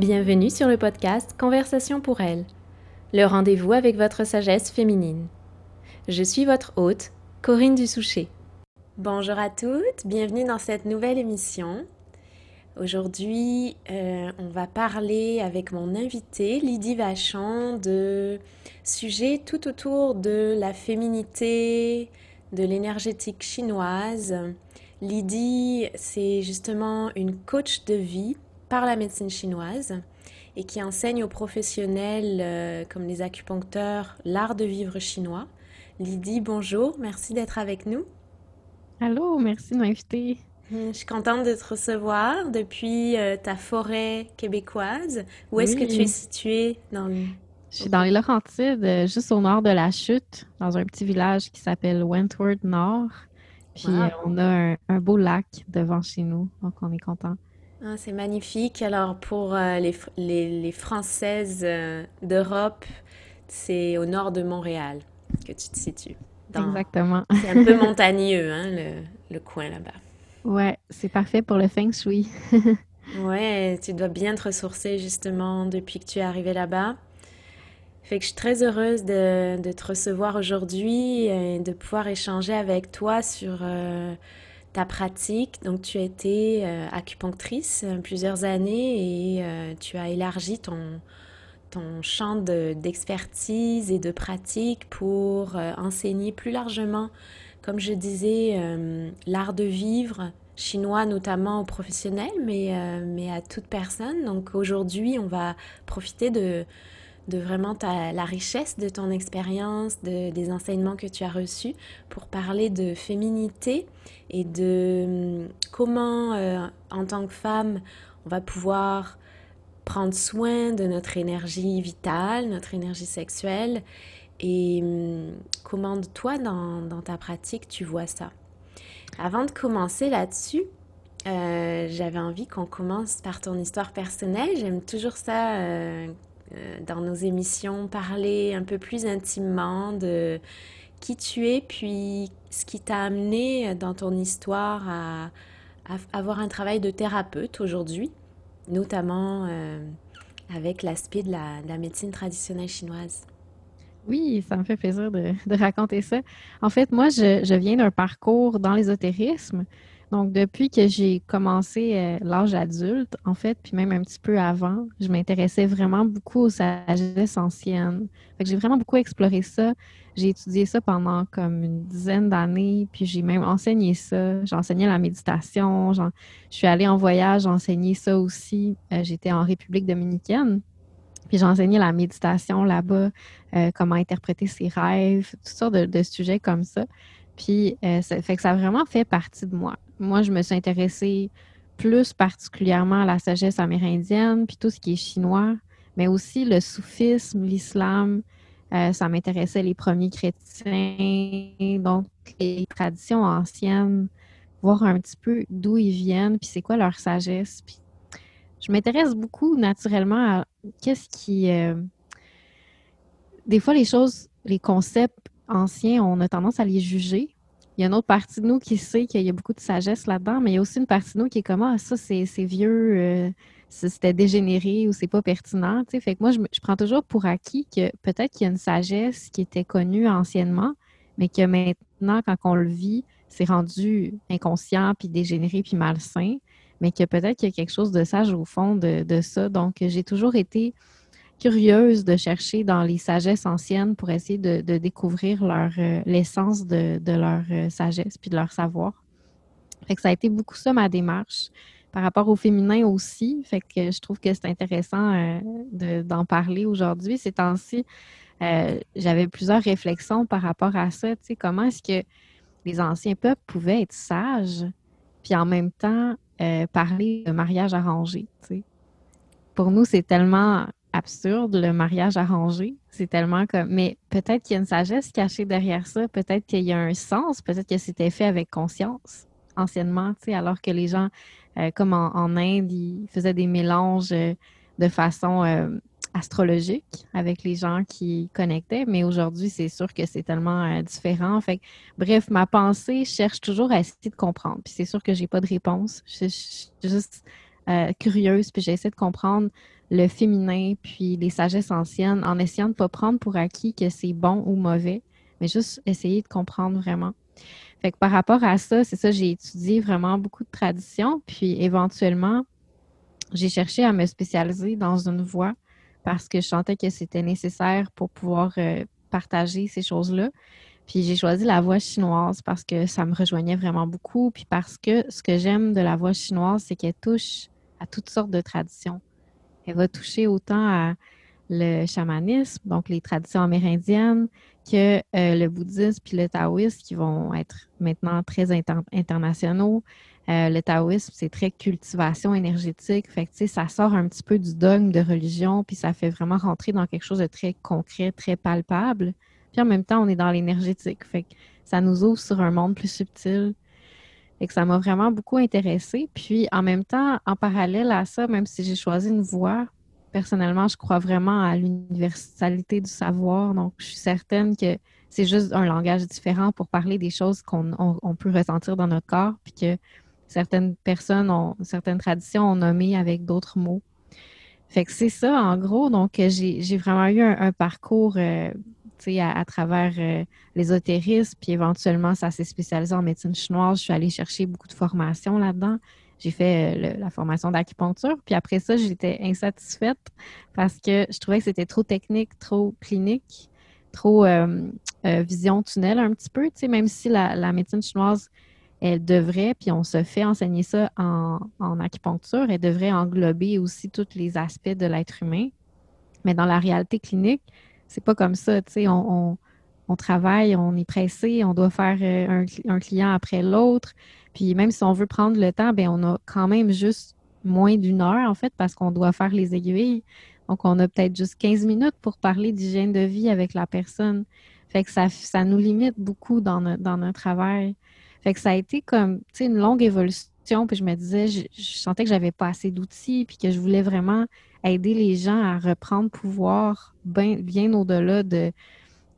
Bienvenue sur le podcast Conversation pour elle, le rendez-vous avec votre sagesse féminine. Je suis votre hôte, Corinne Dussoucher. Bonjour à toutes, bienvenue dans cette nouvelle émission. Aujourd'hui, euh, on va parler avec mon invité Lydie Vachon de sujets tout autour de la féminité, de l'énergétique chinoise. Lydie, c'est justement une coach de vie par la médecine chinoise et qui enseigne aux professionnels euh, comme les acupuncteurs l'art de vivre chinois. Lydie, bonjour, merci d'être avec nous. Allô, merci de m'inviter. Hum, je suis contente de te recevoir depuis euh, ta forêt québécoise. Où est-ce que tu es située dans le... Je suis dans les Laurentides, euh, juste au nord de la chute, dans un petit village qui s'appelle Wentworth Nord. Puis on a un, beau lac devant chez nous, donc on est content. Ah, c'est magnifique. Alors pour euh, les, les, Françaises euh, d'Europe, c'est au nord de Montréal que tu te situes. Exactement. C'est un peu montagneux, hein, le, le coin là-bas. Ouais, c'est parfait pour le feng shui. ouais, tu dois bien te ressourcer justement depuis que tu es arrivée là-bas. Fait que je suis très heureuse de, de te recevoir aujourd'hui et de pouvoir échanger avec toi sur euh, ta pratique. Donc, tu as été euh, acupunctrice euh, plusieurs années et euh, tu as élargi ton, champ d'expertise et de pratique pour enseigner plus largement, comme je disais, l'art de vivre chinois notamment aux professionnels, mais, mais à toute personne. Donc aujourd'hui, on va profiter de, de vraiment la richesse de ton expérience, de, des enseignements que tu as reçus pour parler de féminité et de hum, comment, euh, en tant que femme, on va pouvoir prendre soin de notre énergie vitale, notre énergie sexuelle et hum, comment toi, dans, ta pratique, tu vois ça. Avant de commencer là-dessus, euh, j'avais envie qu'on commence par ton histoire personnelle. J'aime toujours ça euh, euh, dans nos émissions, parler un peu plus intimement de qui tu es, puis ce qui t'a amené dans ton histoire à, avoir un travail de thérapeute aujourd'hui, notamment euh, avec l'aspect de la, médecine traditionnelle chinoise. Oui, ça me fait plaisir de, raconter ça. En fait, moi, je, je viens d'un parcours dans l'ésotérisme. Donc, depuis que j'ai commencé euh, l'âge adulte, en fait, puis même un petit peu avant, je m'intéressais vraiment beaucoup aux sagesses anciennes. Fait que j'ai vraiment beaucoup exploré ça. J'ai étudié ça pendant comme une dizaine d'années, puis j'ai même enseigné ça. J'enseignais la méditation. Je suis allée en voyage enseigner ça aussi. Euh, j'étais en République dominicaine. Puis j'enseignais la méditation là-bas, euh, comment interpréter ses rêves, toutes sortes de, sujets comme ça. Puis ça fait que ça a vraiment fait partie de moi moi, je me suis intéressée plus particulièrement à la sagesse amérindienne, puis tout ce qui est chinois, mais aussi le soufisme, l'islam. Euh, ça m'intéressait les premiers chrétiens, donc les traditions anciennes, voir un petit peu d'où ils viennent, puis c'est quoi leur sagesse. Puis je m'intéresse beaucoup naturellement à qu'est-ce qui... Euh, des fois, les choses, les concepts anciens, on a tendance à les juger, il y a une autre partie de nous qui sait qu'il y a beaucoup de sagesse là-dedans, mais il y a aussi une partie de nous qui est comme Ah, ça, c'est vieux, euh, c'était dégénéré ou c'est pas pertinent. Fait que moi, je, prends toujours pour acquis que peut-être qu'il y a une sagesse qui était connue anciennement, mais que maintenant, quand on le vit, c'est rendu inconscient, puis dégénéré, puis malsain, mais que peut-être qu'il y a quelque chose de sage au fond de, de ça. Donc, j'ai toujours été curieuse de chercher dans les sagesses anciennes pour essayer de, découvrir euh, l'essence de, leur euh, sagesse puis de leur savoir. Fait que ça a été beaucoup ça ma démarche. Par rapport au féminin aussi, fait que je trouve que c'est intéressant euh, d'en parler aujourd'hui. Ces temps-ci, j'avais plusieurs réflexions par rapport à ça. Tu sais, comment est-ce que les anciens peuples pouvaient être sages, puis en même temps parler de mariage arrangé. Tu sais? Pour nous, c'est tellement absurde, le mariage arrangé. C'est tellement comme. Mais peut-être qu'il y a une sagesse cachée derrière ça. Peut-être qu'il y a un sens. Peut-être que c'était fait avec conscience anciennement, tu sais, alors que les gens, euh, comme en, Inde, ils faisaient des mélanges euh, de façon euh, astrologique avec les gens qui connectaient. Mais aujourd'hui, c'est sûr que c'est tellement différent. Fait bref, ma pensée cherche toujours à essayer de comprendre. Puis c'est sûr que j'ai pas de réponse. Je, suis juste curieuse, puis j'essaie de comprendre le féminin, puis les sagesses anciennes, en essayant de ne pas prendre pour acquis que c'est bon ou mauvais, mais juste essayer de comprendre vraiment. Fait que par rapport à ça, c'est ça, j'ai étudié vraiment beaucoup de traditions, puis éventuellement, j'ai cherché à me spécialiser dans une voie parce que je sentais que c'était nécessaire pour pouvoir euh, partager ces choses-là. Puis j'ai choisi la voix chinoise parce que ça me rejoignait vraiment beaucoup. Puis parce que ce que j'aime de la voix chinoise, c'est qu'elle touche à toutes sortes de traditions. Elle va toucher autant à le chamanisme, donc les traditions amérindiennes, que euh, le bouddhisme puis le taoïsme qui vont être maintenant très internationaux. Euh, le taoïsme, c'est très cultivation énergétique. Fait que, ça sort un petit peu du dogme de religion, puis ça fait vraiment rentrer dans quelque chose de très concret, très palpable. Puis en même temps, on est dans l'énergétique. Ça nous ouvre sur un monde plus subtil. Et que ça m'a vraiment beaucoup intéressée. Puis en même temps, en parallèle à ça, même si j'ai choisi une voie, personnellement, je crois vraiment à l'universalité du savoir. Donc, je suis certaine que c'est juste un langage différent pour parler des choses qu'on peut ressentir dans notre corps, puis que certaines personnes ont, certaines traditions ont nommé avec d'autres mots. Fait que c'est ça, en gros. Donc, j'ai vraiment eu un, parcours euh, à, travers euh, l'ésotérisme, puis éventuellement, ça s'est spécialisé en médecine chinoise. Je suis allée chercher beaucoup de formations là-dedans. J'ai fait euh, la formation d'acupuncture. Puis après ça, j'étais insatisfaite parce que je trouvais que c'était trop technique, trop clinique, trop vision tunnel un petit peu. Même si la médecine chinoise elle devrait, puis on se fait enseigner ça en, acupuncture, elle devrait englober aussi tous les aspects de l'être humain. Mais dans la réalité clinique, c'est pas comme ça. Tu sais, on, travaille, on est pressé, on doit faire euh, un, client après l'autre. Puis même si on veut prendre le temps, ben on a quand même juste moins d'une heure, en fait, parce qu'on doit faire les aiguilles. Donc, on a peut-être juste 15 minutes pour parler d'hygiène de vie avec la personne. Fait que ça, ça nous limite beaucoup dans, dans notre travail. Fait que ça a été comme, tu sais, une longue évolution. Puis je me disais, je, sentais que j'avais pas assez d'outils, puis que je voulais vraiment aider les gens à reprendre pouvoir bien, bien au-delà de,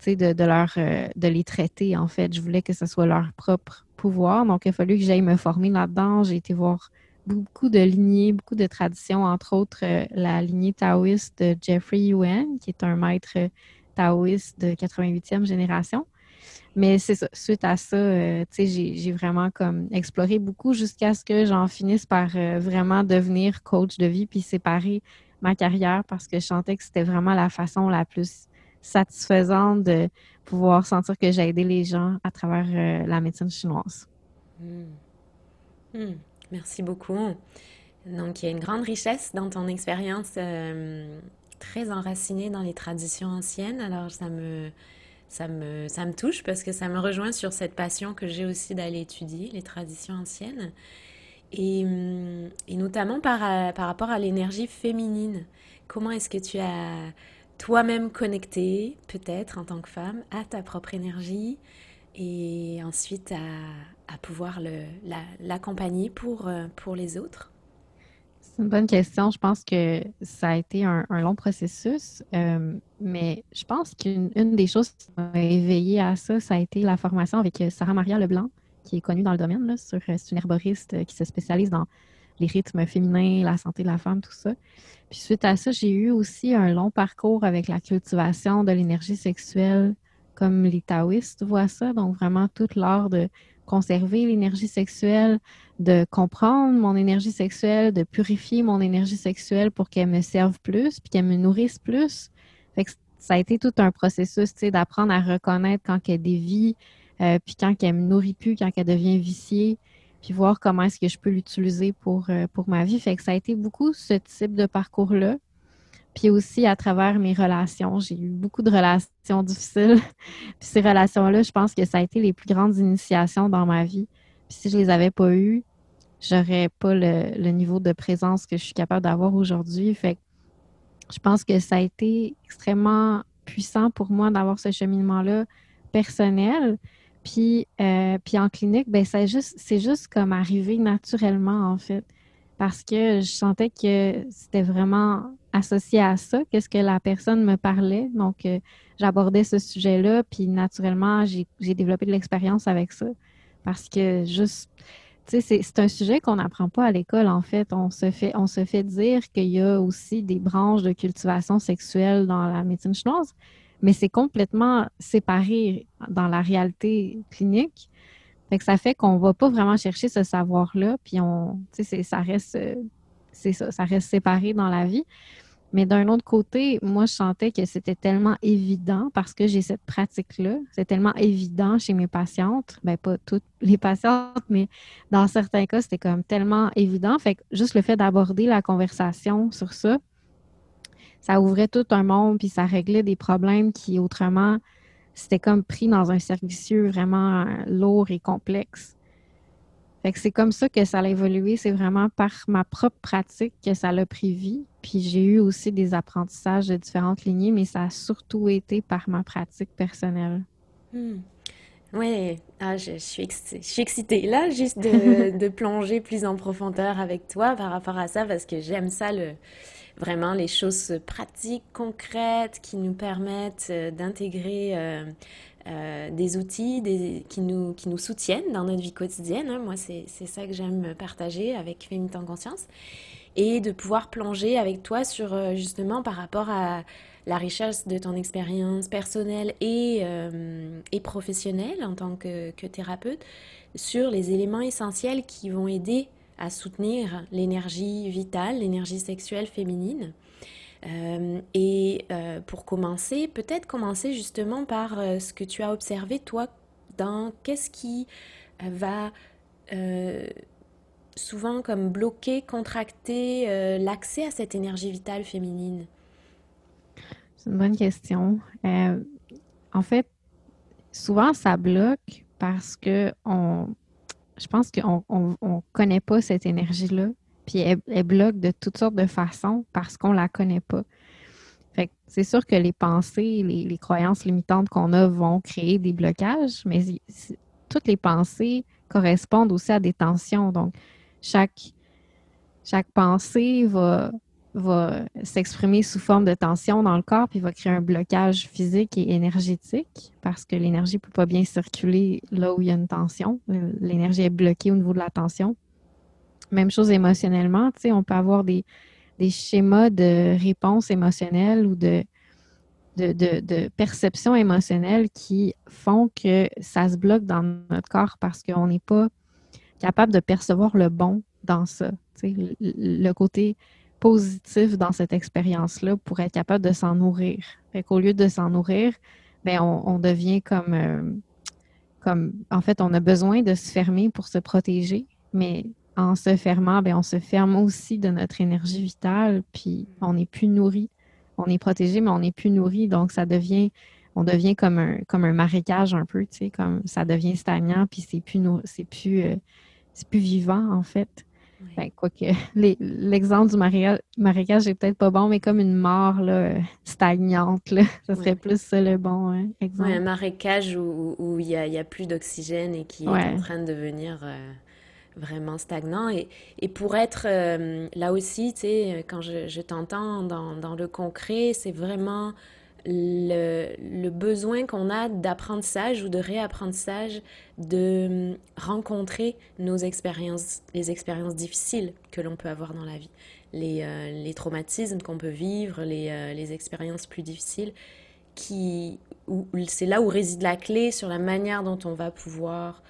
de, de, leur, euh, de les traiter, en fait. Je voulais que ce soit leur propre pouvoir. Donc, il a fallu que j'aille me former là-dedans. J'ai été voir beaucoup de lignées, beaucoup de traditions, entre autres euh, la lignée taoïste de Jeffrey Yuen, qui est un maître taoïste de 88e génération. Mais c'est ça. Suite à ça, euh, j'ai vraiment comme exploré beaucoup jusqu'à ce que j'en finisse par euh, vraiment devenir coach de vie puis séparer ma carrière parce que je sentais que c'était vraiment la façon la plus satisfaisante de pouvoir sentir que j'ai aidé les gens à travers euh, la médecine chinoise. Hmm. Hmm. Merci beaucoup. Donc, il y a une grande richesse dans ton expérience très enracinée dans les traditions anciennes. Alors, ça me, ça me, ça me touche parce que ça me rejoint sur cette passion que j'ai aussi d'aller étudier les traditions anciennes. Et, hum, notamment par, euh, par rapport à l'énergie féminine. Comment est-ce que tu as toi-même connecté, peut-être en tant que femme, à ta propre énergie et ensuite à, pouvoir l'accompagner pour, euh, pour les autres? C'est une bonne question. Je pense que ça a été un, long processus, euh, mais je pense qu'une des choses qui m'a éveillée à ça, ça a été la formation avec euh, Sarah Maria Leblanc, qui est connue dans le domaine. Euh, c'est une herboriste qui se spécialise dans les rythmes féminins, la santé de la femme, tout ça. Puis suite à ça, j'ai eu aussi un long parcours avec la cultivation de l'énergie sexuelle, comme les taoïstes voient ça. Donc vraiment tout l'art de conserver l'énergie sexuelle, de comprendre mon énergie sexuelle, de purifier mon énergie sexuelle pour qu'elle me serve plus, puis qu'elle me nourrisse plus. Fait que ça a été tout un processus, tu sais, d'apprendre à reconnaître quand elle dévie, euh, puis quand elle me nourrit plus, quand elle devient viciée, puis voir comment est-ce que je peux l'utiliser pour, euh, pour ma vie. Fait que ça a été beaucoup ce type de parcours-là. Puis aussi à travers mes relations, j'ai eu beaucoup de relations difficiles. Puis ces relations-là, je pense que ça a été les plus grandes initiations dans ma vie. Puis si je les avais pas eues, j'aurais pas le, niveau de présence que je suis capable d'avoir aujourd'hui. Fait que je pense que ça a été extrêmement puissant pour moi d'avoir ce cheminement-là personnel. Puis, euh, puis en clinique, ben c'est juste, c'est juste comme arrivé naturellement, en fait. Parce que je sentais que c'était vraiment associé à ça, qu'est-ce que la personne me parlait. Donc, euh, j'abordais ce sujet-là, puis naturellement, j'ai développé de l'expérience avec ça. Parce que juste, c'est un sujet qu'on n'apprend pas à l'école, en fait. On se fait, dire qu'il y a aussi des branches de cultivation sexuelle dans la médecine chinoise, mais c'est complètement séparé dans la réalité clinique. Fait que ça fait qu'on va pas vraiment chercher ce savoir-là, puis on, ça reste séparé dans la vie. Mais d'un autre côté, moi, je sentais que c'était tellement évident parce que j'ai cette pratique-là. C'est tellement évident chez mes patientes. Bien, pas toutes les patientes, mais dans certains cas, c'était comme tellement évident. Fait que juste le fait d'aborder la conversation sur ça, ça ouvrait tout un monde, puis ça réglait des problèmes qui, autrement, c'était comme pris dans un cercle vraiment lourd et complexe. Fait que c'est comme ça que ça a évolué. C'est vraiment par ma propre pratique que ça l'a pris vie. Puis j'ai eu aussi des apprentissages de différentes lignées, mais ça a surtout été par ma pratique personnelle. Hmm. Oui, ah, je, suis excitée. je suis excitée là, juste de, de, plonger plus en profondeur avec toi par rapport à ça, parce que j'aime ça, le, vraiment les choses pratiques, concrètes, qui nous permettent euh, d'intégrer euh, euh, des outils qui, nous, qui nous soutiennent dans notre vie quotidienne. Hein. Moi, c'est ça que j'aime partager avec Féminité en conscience. Et de pouvoir plonger avec toi sur euh, justement par rapport à la richesse de ton expérience personnelle et, euh, et professionnelle en tant que, que, thérapeute sur les éléments essentiels qui vont aider à soutenir l'énergie vitale, l'énergie sexuelle féminine. Euh, et euh, pour commencer, peut-être commencer justement par euh, ce que tu as observé, toi, dans qu'est-ce qui va souvent comme bloquer, contracter l'accès à cette énergie vitale féminine? C'est une bonne question. en fait, souvent, ça bloque parce que on, je pense qu'on ne connaît pas cette énergie-là. Puis elle, bloque de toutes sortes de façons parce qu'on la connaît pas. C'est sûr que les pensées, les, croyances limitantes qu'on a vont créer des blocages, mais toutes les pensées correspondent aussi à des tensions. Donc, chaque, chaque pensée va, va s'exprimer sous forme de tension dans le corps, puis va créer un blocage physique et énergétique parce que l'énergie ne peut pas bien circuler là où il y a une tension. L'énergie est bloquée au niveau de la tension. Même chose émotionnellement, tu sais, on peut avoir des, schémas de réponse émotionnelle ou de, de, perception émotionnelle qui font que ça se bloque dans notre corps parce qu'on n'est pas capable de percevoir le bon dans ça. Sais, le, côté positif dans cette expérience-là pour être capable de s'en nourrir. Fait qu'au lieu de s'en nourrir, ben on, devient comme, euh, comme, en fait, on a besoin de se fermer pour se protéger, mais en se fermant, bien, on se ferme aussi de notre énergie vitale, puis on n'est plus nourri. On est protégé, mais on n'est plus nourri. Donc, ça devient, on devient comme un, comme un marécage un peu, tu sais, comme ça devient stagnant, puis c'est plus, c'est plus, euh, c'est plus vivant, en fait. Ben, quoique, l'exemple du marécage, n'est peut-être pas bon, mais comme une mort là, stagnante, là, ça serait plus ça le bon hein, exemple. un marécage où il n'y a, plus d'oxygène et qui est en train de devenir... Euh, vraiment stagnant. Et, et pour être euh, là aussi, tu sais, quand je, t'entends dans, dans, le concret, c'est vraiment le, besoin qu'on a d'apprentissage ou de réapprentissage de rencontrer nos expériences, les expériences difficiles que l'on peut avoir dans la vie, les, euh, les traumatismes qu'on peut vivre, les, euh, les expériences plus difficiles, qui, c'est là où réside la clé sur la manière dont on va pouvoir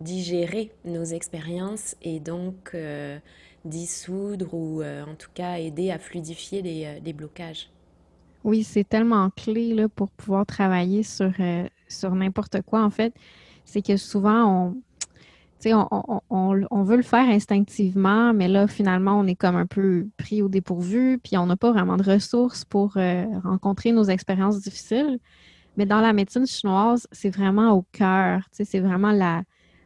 digérer nos expériences et donc euh, dissoudre ou euh, en tout cas aider à fluidifier les, euh, blocages. Oui, c'est tellement clé là, pour pouvoir travailler sur, sur n'importe quoi. En fait, c'est que souvent, on, on, on, on, veut le faire instinctivement, mais là, finalement, on est comme un peu pris au dépourvu, puis on n'a pas vraiment de ressources pour rencontrer nos expériences difficiles. Mais dans la médecine chinoise, c'est vraiment au cœur, c'est vraiment la,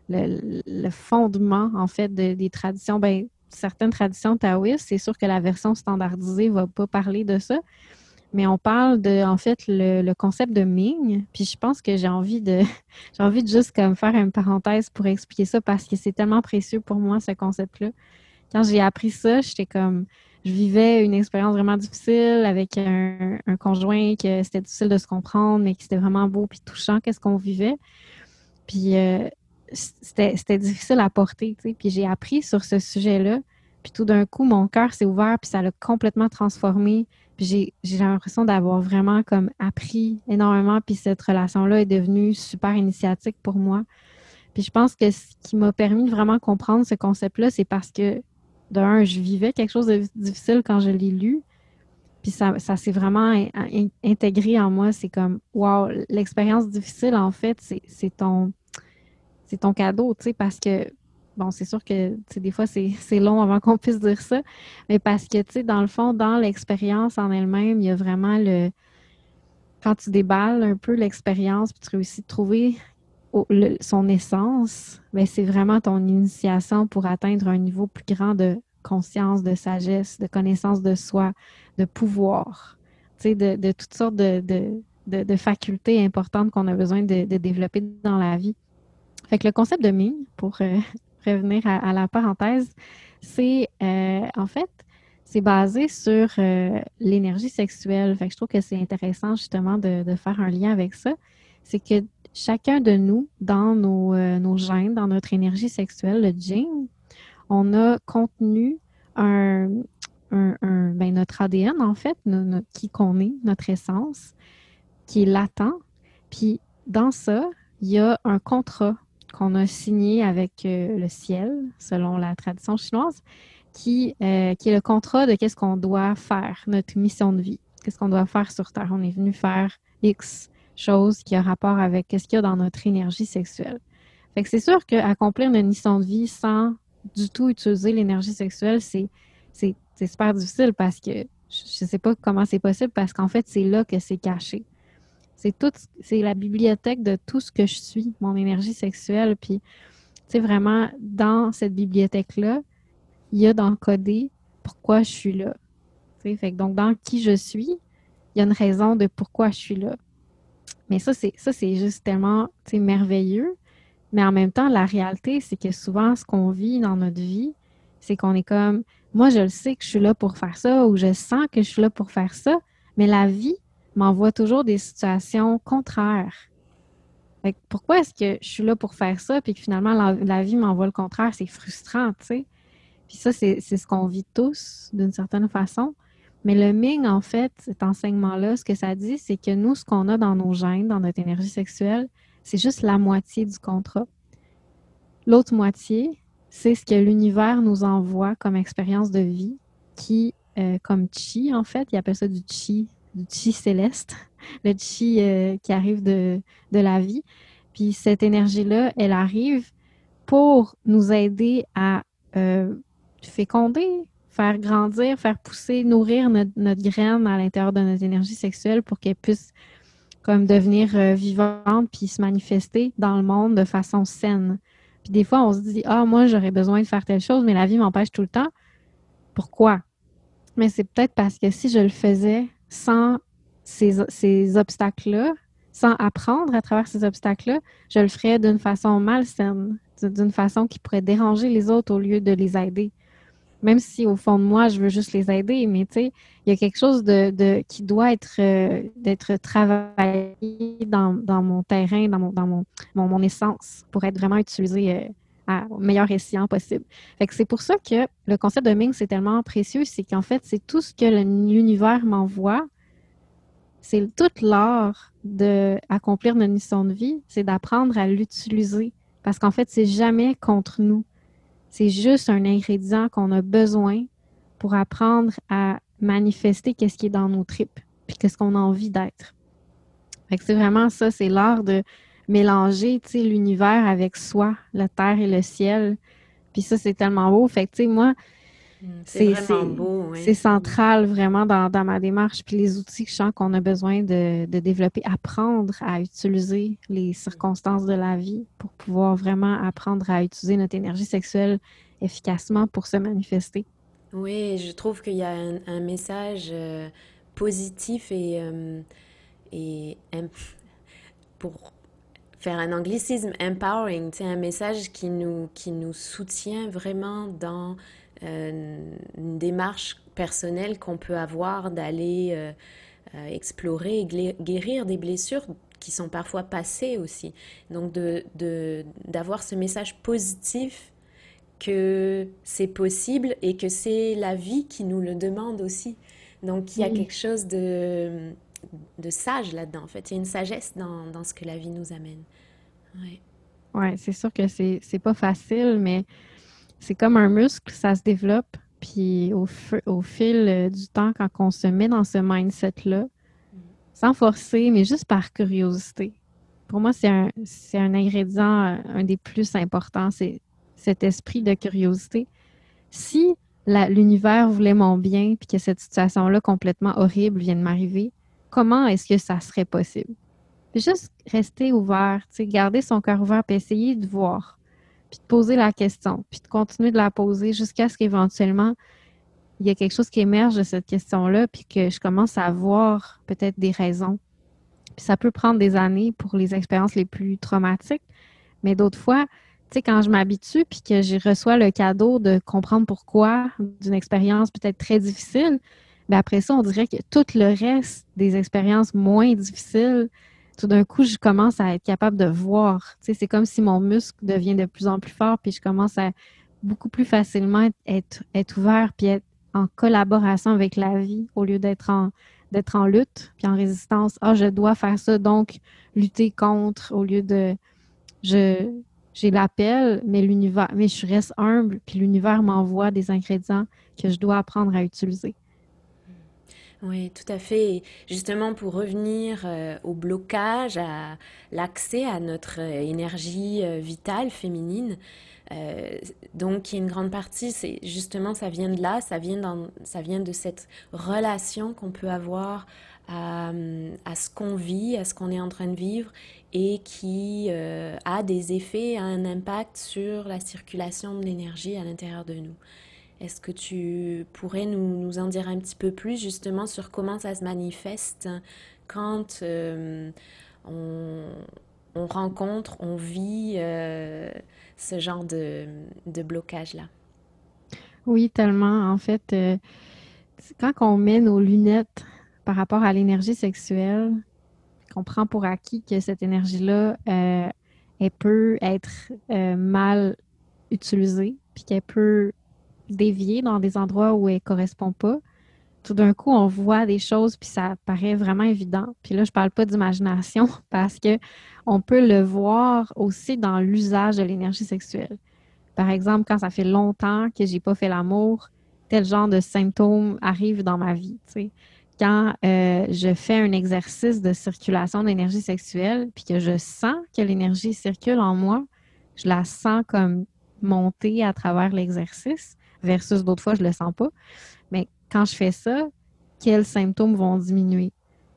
le, fondement, en fait, des traditions. Ben, certaines traditions taoïstes, c'est sûr que la version standardisée ne va pas parler de ça, mais on parle de, en fait, le, concept de Ming. Puis je pense que j'ai envie de, j'ai envie de juste comme faire une parenthèse pour expliquer ça parce que c'est tellement précieux pour moi, ce concept-là. Quand j'ai appris ça, j'étais comme, je vivais une expérience vraiment difficile avec un, conjoint que c'était difficile de se comprendre, mais qui c'était vraiment beau puis touchant, qu'est-ce qu'on vivait. Puis euh, c'était difficile à porter. Puis j'ai appris sur ce sujet-là. Puis tout d'un coup, mon cœur s'est ouvert, puis ça l'a complètement transformé. Puis j'ai l'impression d'avoir vraiment comme appris énormément. Puis cette relation-là est devenue super initiatique pour moi. Puis je pense que ce qui m'a permis de vraiment comprendre ce concept-là, c'est parce que, d'un, je vivais quelque chose de difficile quand je l'ai lu. Puis ça, ça s'est vraiment intégré en moi. C'est comme, wow, l'expérience difficile, en fait, c'est ton, ton cadeau, tu sais, parce que, bon, c'est sûr que, tu sais, des fois, c'est long avant qu'on puisse dire ça, mais parce que, tu sais, dans le fond, dans l'expérience en elle-même, il y a vraiment le. Quand tu déballes un peu l'expérience, puis tu réussis de trouver son essence, mais ben, c'est vraiment ton initiation pour atteindre un niveau plus grand de conscience, de sagesse, de connaissance de soi, de pouvoir, de, de toutes sortes de, de, facultés importantes qu'on a besoin de, développer dans la vie. Fait que le concept de Ming, pour euh, revenir à, la parenthèse, c'est euh, en fait, c'est basé sur euh, l'énergie sexuelle. Fait que je trouve que c'est intéressant justement de, faire un lien avec ça. C'est que chacun de nous, dans nos, euh, nos gènes, dans notre énergie sexuelle, le gene, on a contenu un, ben, notre ADN, en fait, qui qu'on est, notre essence, qui est latent. Puis dans ça, il y a un contrat qu'on a signé avec euh, le ciel, selon la tradition chinoise, qui, euh, qui est le contrat de qu'est-ce qu'on doit faire, notre mission de vie, qu'est-ce qu'on doit faire sur Terre? On est venu faire X chose qui a rapport avec ce qu'il y a dans notre énergie sexuelle. Fait que c'est sûr qu'accomplir une mission de vie sans du tout utiliser l'énergie sexuelle, c'est, c'est, super difficile parce que je ne sais pas comment c'est possible parce qu'en fait, c'est là que c'est caché. C'est c'est la bibliothèque de tout ce que je suis, mon énergie sexuelle. Puis, tu vraiment, dans cette bibliothèque-là, il y a d'encoder pourquoi je suis là. Fait que donc, dans qui je suis, il y a une raison de pourquoi je suis là. Mais ça, c'est ça, c'est juste tellement merveilleux. Mais en même temps, la réalité, c'est que souvent, ce qu'on vit dans notre vie, c'est qu'on est comme moi, je le sais que je suis là pour faire ça ou je sens que je suis là pour faire ça, mais la vie m'envoie toujours des situations contraires. pourquoi est-ce que je suis là pour faire ça, puis que finalement la, vie m'envoie le contraire? C'est frustrant, tu sais. Puis ça, c'est ce qu'on vit tous d'une certaine façon. Mais le Ming, en fait, cet enseignement-là, ce que ça dit, c'est que nous, ce qu'on a dans nos gènes, dans notre énergie sexuelle, c'est juste la moitié du contrat. L'autre moitié, c'est ce que l'univers nous envoie comme expérience de vie, qui, euh, comme chi, en fait, il appelle ça du chi, du chi céleste, le chi euh, qui arrive de, la vie. Puis cette énergie-là, elle arrive pour nous aider à euh, féconder, faire grandir, faire pousser, nourrir notre, graine à l'intérieur de notre énergie sexuelle pour qu'elle puisse comme devenir euh, vivante puis se manifester dans le monde de façon saine. Puis des fois, on se dit Ah, moi, j'aurais besoin de faire telle chose, mais la vie m'empêche tout le temps. Pourquoi? Mais c'est peut-être parce que si je le faisais sans ces, obstacles-là, sans apprendre à travers ces obstacles-là, je le ferais d'une façon malsaine, d'une façon qui pourrait déranger les autres au lieu de les aider. Même si au fond de moi, je veux juste les aider, mais tu sais, il y a quelque chose de, qui doit être euh, travaillé dans, mon terrain, dans mon, essence, pour être vraiment utilisé euh, à, au meilleur escient possible. C'est pour ça que le concept de Ming, c'est tellement précieux, c'est qu'en fait, c'est tout ce que l'univers m'envoie. C'est toute l'art d'accomplir notre mission de vie, c'est d'apprendre à l'utiliser. Parce qu'en fait, c'est jamais contre nous c'est juste un ingrédient qu'on a besoin pour apprendre à manifester qu'est-ce qui est dans nos tripes, puis qu'est-ce qu'on a envie d'être. C'est vraiment ça, c'est l'art de mélanger, l'univers avec soi, la terre et le ciel. Puis ça, c'est tellement beau. Fait que, tu sais, moi, Mm, c'est central vraiment dans, ma démarche. Puis les outils que je sens qu'on a besoin de, développer, apprendre à utiliser les circonstances de la vie pour pouvoir vraiment apprendre à utiliser notre énergie sexuelle efficacement pour se manifester. Oui, je trouve qu'il y a un, message euh, positif et, euh, et pour faire un anglicisme empowering, c'est un message qui nous, qui nous soutient vraiment dans euh, une démarche personnelle qu'on peut avoir d'aller euh, euh, explorer et guérir des blessures qui sont parfois passées aussi. Donc de d'avoir ce message positif que c'est possible et que c'est la vie qui nous le demande aussi. Donc il y a quelque chose de, de sage là-dedans, en fait. Il y a une sagesse dans, dans ce que la vie nous amène. Ouais, ouais c'est sûr que c'est, c'est pas facile, mais c'est comme un muscle, ça se développe. Puis au, au fil euh, du temps, quand on se met dans ce mindset-là, sans forcer, mais juste par curiosité. Pour moi, c'est un, un ingrédient, euh, un des plus importants. C'est cet esprit de curiosité. Si l'univers voulait mon bien puis que cette situation-là complètement horrible vient de m'arriver, comment est-ce que ça serait possible? Juste rester ouvert, garder son cœur ouvert puis essayer de voir, puis de poser la question, puis de continuer de la poser jusqu'à ce qu'éventuellement il y ait quelque chose qui émerge de cette question-là, puis que je commence à voir peut-être des raisons. Puis ça peut prendre des années pour les expériences les plus traumatiques, mais d'autres fois, quand je m'habitue puis que je reçois le cadeau de comprendre pourquoi d'une expérience peut-être très difficile, bien après ça, on dirait que tout le reste des expériences moins difficiles, tout d'un coup, je commence à être capable de voir. C'est comme si mon muscle devient de plus en plus fort puis je commence à beaucoup plus facilement être, être ouvert puis être en collaboration avec la vie au lieu d'être en d'être en lutte puis en résistance. Ah, je dois faire ça, donc lutter contre au lieu de je j'ai l'appel, mais l'univers, mais je reste humble, puis l'univers m'envoie des ingrédients que je dois apprendre à utiliser. Oui, tout à fait. justement, pour revenir euh, au blocage, à l'accès à notre euh, énergie euh, vitale féminine, donc, une grande partie, c'est justement, ça vient de là, ça vient, dans, ça vient de cette relation qu'on peut avoir à, ce qu'on vit, à ce qu'on est en train de vivre et qui euh, a des effets, a un impact sur la circulation de l'énergie à l'intérieur de nous. Est-ce que tu pourrais nous, en dire un petit peu plus justement sur comment ça se manifeste quand euh, on, on, rencontre, on vit euh, ce genre de, blocage-là? Oui, tellement. En fait, quand on met nos lunettes par rapport à l'énergie sexuelle, qu'on prend pour acquis que cette énergie-là, euh, elle peut être euh, mal utilisée, puis qu'elle peut dévier dans des endroits où elle ne correspond pas. Tout d'un coup, on voit des choses, puis ça paraît vraiment évident. Puis là, je ne parle pas d'imagination parce que on peut le voir aussi dans l'usage de l'énergie sexuelle. Par exemple, quand ça fait longtemps que j'ai pas fait l'amour, tel genre de symptômes arrivent dans ma vie. quand euh, je fais un exercice de circulation d'énergie sexuelle, puis que je sens que l'énergie circule en moi, je la sens comme monter à travers l'exercice, versus d'autres fois, je le sens pas. Mais quand je fais ça, quels symptômes vont diminuer?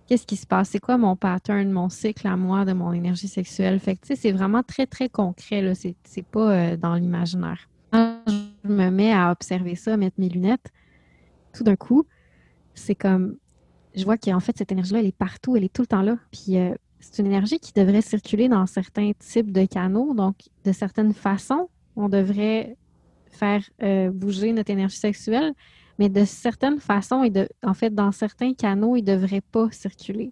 Qu'est-ce qui se passe? C'est quoi mon pattern, mon cycle à moi de mon énergie sexuelle? Fait que, c'est vraiment très, très concret, là. C'est, pas euh, dans l'imaginaire. Quand je me mets à observer ça, mettre mes lunettes, tout d'un coup, c'est comme je vois qu'en fait, cette énergie-là, elle est partout, elle est tout le temps là. Puis euh, c'est une énergie qui devrait circuler dans certains types de canaux. Donc, de certaines façons, on devrait faire euh, bouger notre énergie sexuelle, mais de certaines façons, et en fait, dans certains canaux, il ne devrait pas circuler.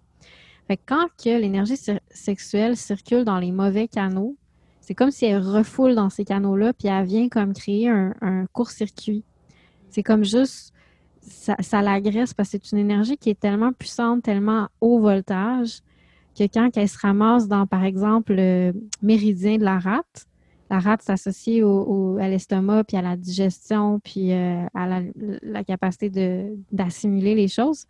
Fait quand que l'énergie sexuelle circule dans les mauvais canaux, c'est comme si elle refoule dans ces canaux-là, puis elle vient comme créer un, un court-circuit. C'est comme juste ça, l'agresse parce que c'est une énergie qui est tellement puissante, tellement haut voltage, que quand elle se ramasse dans, par exemple, le méridien de la rate, la rate s'associe au, à l'estomac, puis à la digestion, puis euh, à la, capacité d'assimiler les choses,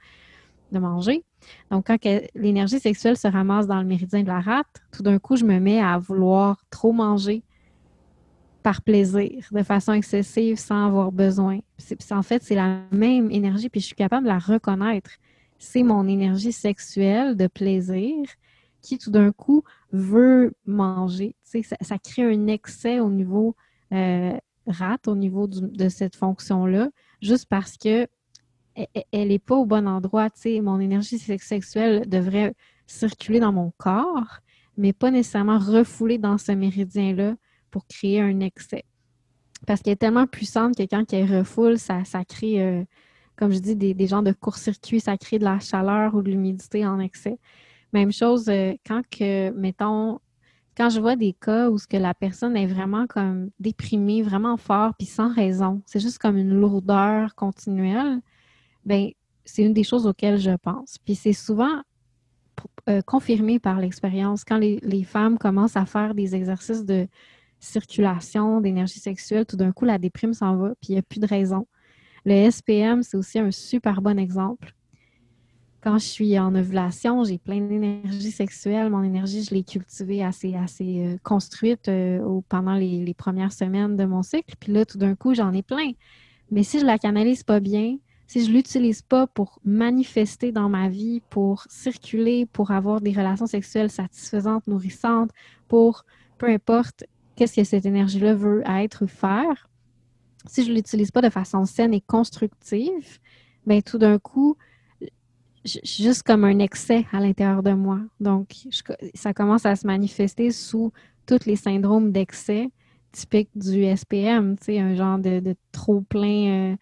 de manger. Donc, quand l'énergie sexuelle se ramasse dans le méridien de la rate, tout d'un coup, je me mets à vouloir trop manger, par plaisir, de façon excessive, sans avoir besoin. en fait, c'est la même énergie, puis je suis capable de la reconnaître. C'est mon énergie sexuelle de plaisir qui, tout d'un coup, veut manger. Ça, crée un excès au niveau euh, rate, au niveau de cette fonction-là, juste parce que e, e, elle n'est pas au bon endroit. Mon énergie sexuelle devrait circuler dans mon corps, mais pas nécessairement refouler dans ce méridien-là pour créer un excès. Parce qu'elle est tellement puissante que quand elle refoule, ça, ça crée, euh, comme je dis, des, des genres de court-circuit, ça crée de la chaleur ou de l'humidité en excès. Même chose euh, quand mettons, quand je vois des cas où la personne est vraiment comme déprimée, vraiment fort, puis sans raison, c'est juste comme une lourdeur continuelle, ben c'est une des choses auxquelles je pense. Puis c'est souvent euh, confirmé par l'expérience. Quand les, les, femmes commencent à faire des exercices de circulation, d'énergie sexuelle, tout d'un coup, la déprime s'en va, puis il n'y a plus de raison. Le SPM, c'est aussi un super bon exemple. Quand je suis en ovulation, j'ai plein d'énergie sexuelle. Mon énergie, je l'ai cultivée assez, assez euh, construite euh, pendant les, premières semaines de mon cycle. Puis là, tout d'un coup, j'en ai plein. Mais si je la canalise pas bien, si je l'utilise pas pour manifester dans ma vie, pour circuler, pour avoir des relations sexuelles satisfaisantes, nourrissantes, pour peu importe qu'est-ce que cette énergie-là veut être ou faire, si je l'utilise pas de façon saine et constructive, bien tout d'un coup, juste comme un excès à l'intérieur de moi. Donc, ça commence à se manifester sous tous les syndromes d'excès typiques du SPM, tu sais, un genre de, trop plein euh,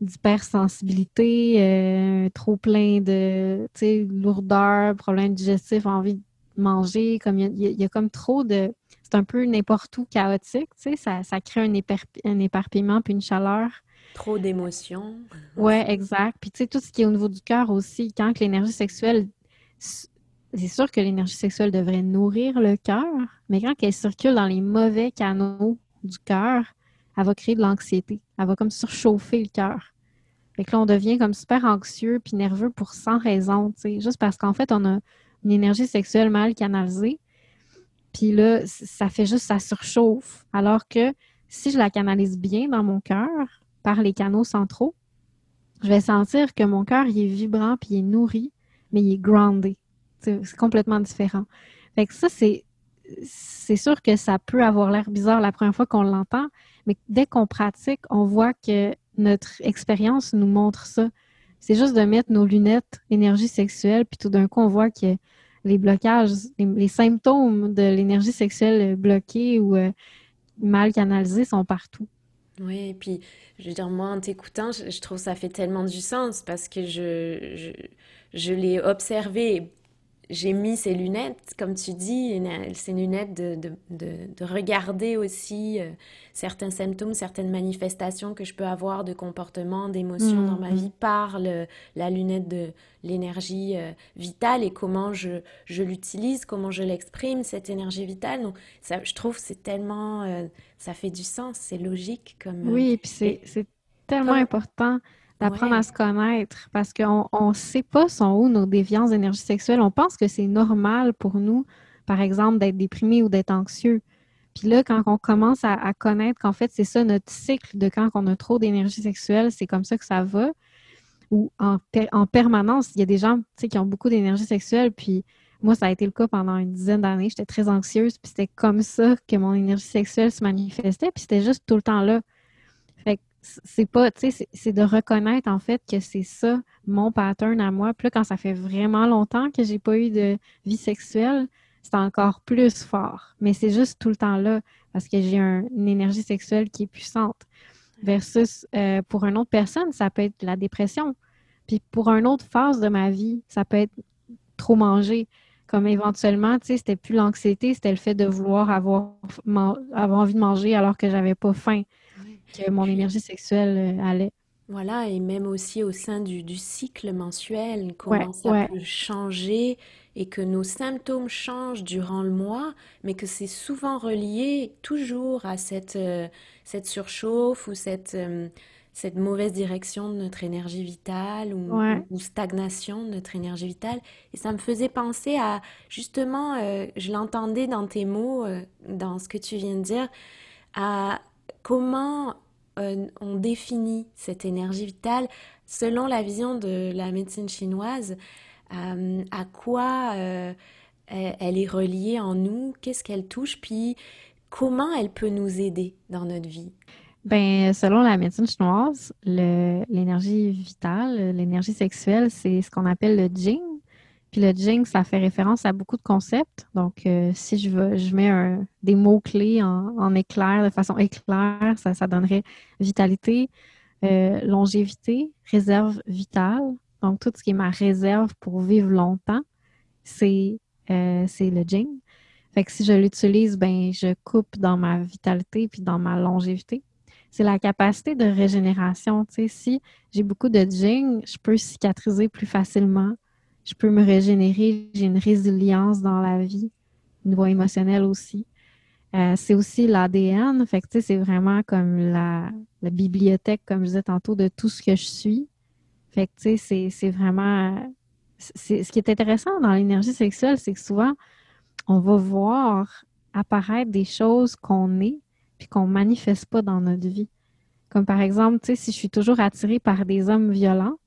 d'hypersensibilité, euh, trop plein de lourdeur, problèmes digestifs, envie de manger, comme il y, a comme trop de. C'est un peu n'importe où chaotique, tu sais, ça, ça crée un, un éparpillement puis une chaleur. Trop d'émotions. Oui, exact. Puis tu sais, tout ce qui est au niveau du cœur aussi, quand l'énergie sexuelle, c'est sûr que l'énergie sexuelle devrait nourrir le cœur, mais quand elle circule dans les mauvais canaux du cœur, elle va créer de l'anxiété. Elle va comme surchauffer le cœur. Fait que là, on devient comme super anxieux puis nerveux pour sans raison, tu sais, juste parce qu'en fait, on a une énergie sexuelle mal canalisée. Puis là, ça fait juste, ça surchauffe. Alors que si je la canalise bien dans mon cœur, par les canaux centraux, je vais sentir que mon cœur, est vibrant puis il est nourri, mais il est groundé. C'est complètement différent. Fait ça, c'est c'est sûr que ça peut avoir l'air bizarre la première fois qu'on l'entend, mais dès qu'on pratique, on voit que notre expérience nous montre ça. C'est juste de mettre nos lunettes énergie sexuelle, puis tout d'un coup, on voit que les blocages, les, symptômes de l'énergie sexuelle bloquée ou euh, mal canalisée sont partout. Oui, et puis, je veux dire, moi, en t'écoutant, je, trouve ça fait tellement du sens parce que je, je, je l'ai observé j'ai mis ces lunettes, comme tu dis, ces lunettes de, de, de, regarder aussi euh, certains symptômes, certaines manifestations que je peux avoir de comportement, d'émotions dans ma mm, vie mm. par la lunette de l'énergie euh, vitale et comment je, je l'utilise, comment je l'exprime, cette énergie vitale. Donc, ça, je trouve c'est tellement... Euh, ça fait du sens, c'est logique. comme Oui, et puis c'est tellement important d'apprendre à se connaître parce qu'on ne sait pas sont où nos déviances d'énergie sexuelle. On pense que c'est normal pour nous, par exemple, d'être déprimé ou d'être anxieux. Puis là, quand on commence à, connaître qu'en fait, c'est ça notre cycle de quand on a trop d'énergie sexuelle, c'est comme ça que ça va. Ou en, en permanence, il y a des gens qui ont beaucoup d'énergie sexuelle, puis moi, ça a été le cas pendant une dizaine d'années. J'étais très anxieuse, puis c'était comme ça que mon énergie sexuelle se manifestait, puis c'était juste tout le temps là c'est pas, tu sais, c'est de reconnaître en fait que c'est ça mon pattern à moi. Puis là, quand ça fait vraiment longtemps que j'ai pas eu de vie sexuelle, c'est encore plus fort. Mais c'est juste tout le temps là parce que j'ai une énergie sexuelle qui est puissante. Versus euh, pour une autre personne, ça peut être la dépression. Puis pour une autre phase de ma vie, ça peut être trop manger. Comme éventuellement, tu sais, c'était plus l'anxiété, c'était le fait de vouloir avoir, avoir envie de manger alors que j'avais pas faim que mon énergie sexuelle euh, allait. Voilà, et même aussi au sein du, du cycle mensuel, comment ça peut changer et que nos symptômes changent durant le mois, mais que c'est souvent relié toujours à cette, euh, cette surchauffe ou cette, euh, cette mauvaise direction de notre énergie vitale ou, ou, stagnation de notre énergie vitale. Et ça me faisait penser à, justement, je l'entendais dans tes mots, dans ce que tu viens de dire, à comment euh, on définit cette énergie vitale selon la vision de la médecine chinoise, euh, à quoi euh, elle est reliée en nous, qu'est-ce qu'elle touche, puis comment elle peut nous aider dans notre vie? Ben, selon la médecine chinoise, l'énergie vitale, l'énergie sexuelle, c'est ce qu'on appelle le Jing. Puis le Jing, ça fait référence à beaucoup de concepts. Donc, euh, si je, veux, je mets des mots-clés en, éclair, de façon éclair, ça, donnerait vitalité, euh, longévité, réserve vitale. Donc, tout ce qui est ma réserve pour vivre longtemps. c'est euh, le Jing. Fait que si je l'utilise, ben je coupe dans ma vitalité puis dans ma longévité. C'est la capacité de régénération. Si j'ai beaucoup de Jing, je peux cicatriser plus facilement. Je peux me régénérer. J'ai une résilience dans la vie, au niveau émotionnel aussi. Euh, c'est aussi l'ADN. Fait que, c'est vraiment comme la, bibliothèque, comme je disais tantôt, de tout ce que je suis. Fait que, c'est vraiment... ce qui est intéressant dans l'énergie sexuelle, c'est que souvent, on va voir apparaître des choses qu'on est puis qu'on manifeste pas dans notre vie. Comme par exemple, si je suis toujours attirée par des hommes violents,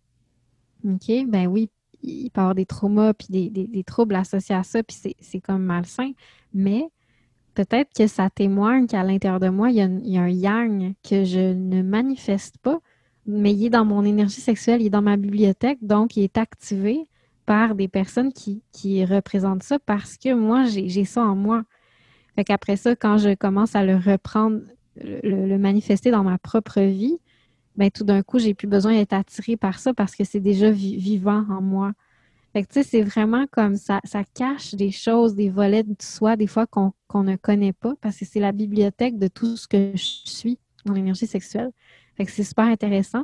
OK, ben oui, il peut avoir des traumas puis des, troubles associés à ça, puis c'est comme malsain, mais peut-être que ça témoigne qu'à l'intérieur de moi, il y, a, un yang que je ne manifeste pas, mais il est dans mon énergie sexuelle, il est dans ma bibliothèque, donc il est activé par des personnes qui, représentent ça parce que moi, j'ai ça en moi. Fait qu'après ça, quand je commence à le reprendre, le, manifester dans ma propre vie, ben tout d'un coup, j'ai plus besoin d'être attirée par ça parce que c'est déjà vivant en moi. Fait que, tu sais, c'est vraiment comme ça, ça cache des choses, des volets de soi, des fois qu'on ne connaît pas, parce que c'est la bibliothèque de tout ce que je suis, mon énergie sexuelle. Fait que c'est super intéressant.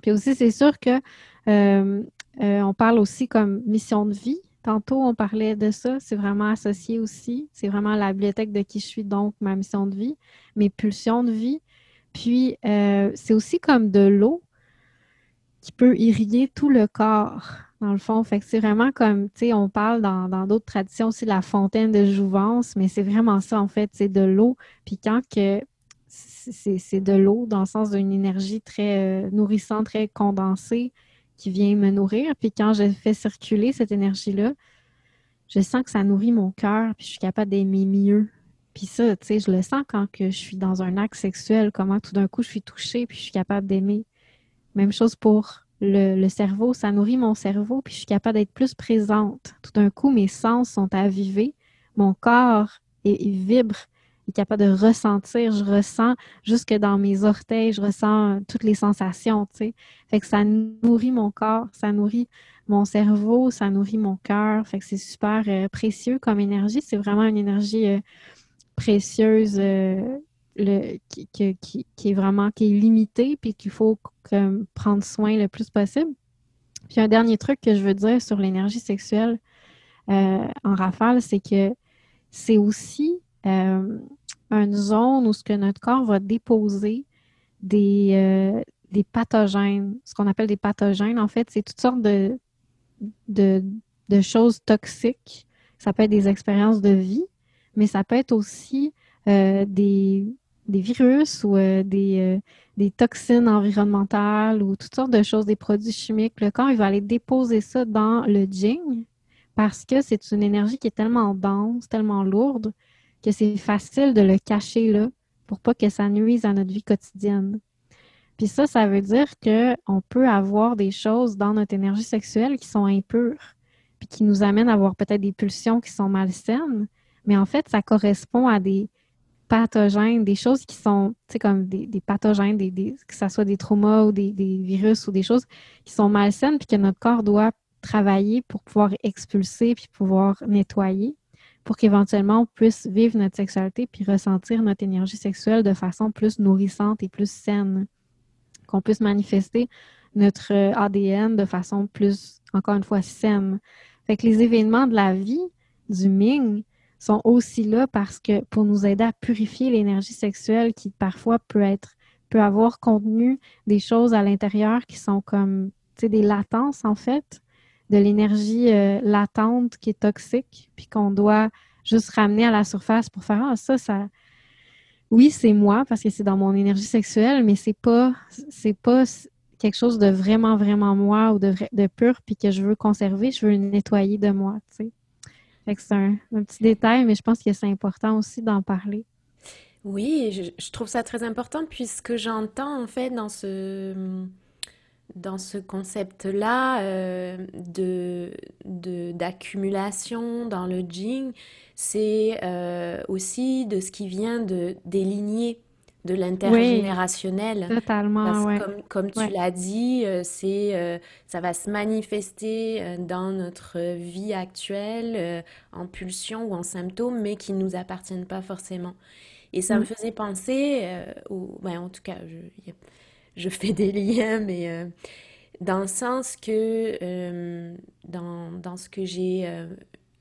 Puis aussi, c'est sûr que euh, euh, on parle aussi comme mission de vie. Tantôt, on parlait de ça. C'est vraiment associé aussi. C'est vraiment la bibliothèque de qui je suis, donc ma mission de vie, mes pulsions de vie. Puis, euh, c'est aussi comme de l'eau qui peut irriguer tout le corps dans le fond. C'est vraiment comme, tu sais, on parle dans d'autres traditions aussi de la fontaine de jouvence, mais c'est vraiment ça, en fait, c'est de l'eau. Puis quand que c'est de l'eau, dans le sens d'une énergie très euh, nourrissante, très condensée, qui vient me nourrir. Puis quand je fais circuler cette énergie-là, je sens que ça nourrit mon cœur, puis je suis capable d'aimer mieux. Puis ça, tu sais, je le sens quand que je suis dans un acte sexuel, comment tout d'un coup je suis touchée, puis je suis capable d'aimer. Même chose pour le, cerveau, ça nourrit mon cerveau, puis je suis capable d'être plus présente. Tout d'un coup, mes sens sont avivés, mon corps vibre, il est capable de ressentir, je ressens jusque dans mes orteils, je ressens toutes les sensations, tu sais. Fait que ça nourrit mon corps, ça nourrit mon cerveau, ça nourrit mon cœur. Fait que c'est super euh, précieux comme énergie. C'est vraiment une énergie euh, précieuse euh, le, qui, qui, est vraiment qui est limitée puis qu'il faut prendre soin le plus possible. Puis un dernier truc que je veux dire sur l'énergie sexuelle euh, en rafale, c'est que c'est aussi euh, une zone où ce que notre corps va déposer des, des pathogènes. Ce qu'on appelle des pathogènes, en fait, c'est toutes sortes de, de, de, choses toxiques. Ça peut être des expériences de vie, mais ça peut être aussi des, des virus ou euh, des, euh, des, toxines environnementales ou toutes sortes de choses, des produits chimiques, le corps, il va aller déposer ça dans le jing parce que c'est une énergie qui est tellement dense, tellement lourde, que c'est facile de le cacher là pour pas que ça nuise à notre vie quotidienne. Puis ça, ça veut dire qu'on peut avoir des choses dans notre énergie sexuelle qui sont impures, puis qui nous amènent à avoir peut-être des pulsions qui sont malsaines, mais en fait, ça correspond à des, pathogènes, des choses qui sont, tu sais, comme des, pathogènes, des, que ce soit des traumas ou des, virus ou des choses qui sont malsaines, puis que notre corps doit travailler pour pouvoir expulser puis pouvoir nettoyer pour qu'éventuellement on puisse vivre notre sexualité puis ressentir notre énergie sexuelle de façon plus nourrissante et plus saine. Qu'on puisse manifester notre ADN de façon plus, encore une fois, saine. Fait que les événements de la vie du Ming, sont aussi là parce que pour nous aider à purifier l'énergie sexuelle qui parfois peut être peut avoir contenu des choses à l'intérieur qui sont comme des latences en fait, de l'énergie euh, latente qui est toxique, puis qu'on doit juste ramener à la surface pour faire ah ça ça oui c'est moi parce que c'est dans mon énergie sexuelle mais c'est pas pas quelque chose de vraiment vraiment moi ou de, de pur puis que je veux conserver je veux le nettoyer de moi tu sais c'est un, petit détail, mais je pense que c'est important aussi d'en parler. Oui, je, trouve ça très important puisque j'entends en fait dans ce, dans ce concept-là euh, de, d'accumulation dans le Jing, c'est euh, aussi de ce qui vient de, des de l'intergénérationnel. totalement, ouais. comme, comme tu l'as dit, euh, c'est, euh, ça va se manifester euh, dans notre vie actuelle en pulsions ou en symptômes, mais qui ne nous appartiennent pas forcément. Et ça me mm. faisait penser, ou, ben, en tout cas, je, je fais des liens, mais dans le sens que dans, dans, ce que j'ai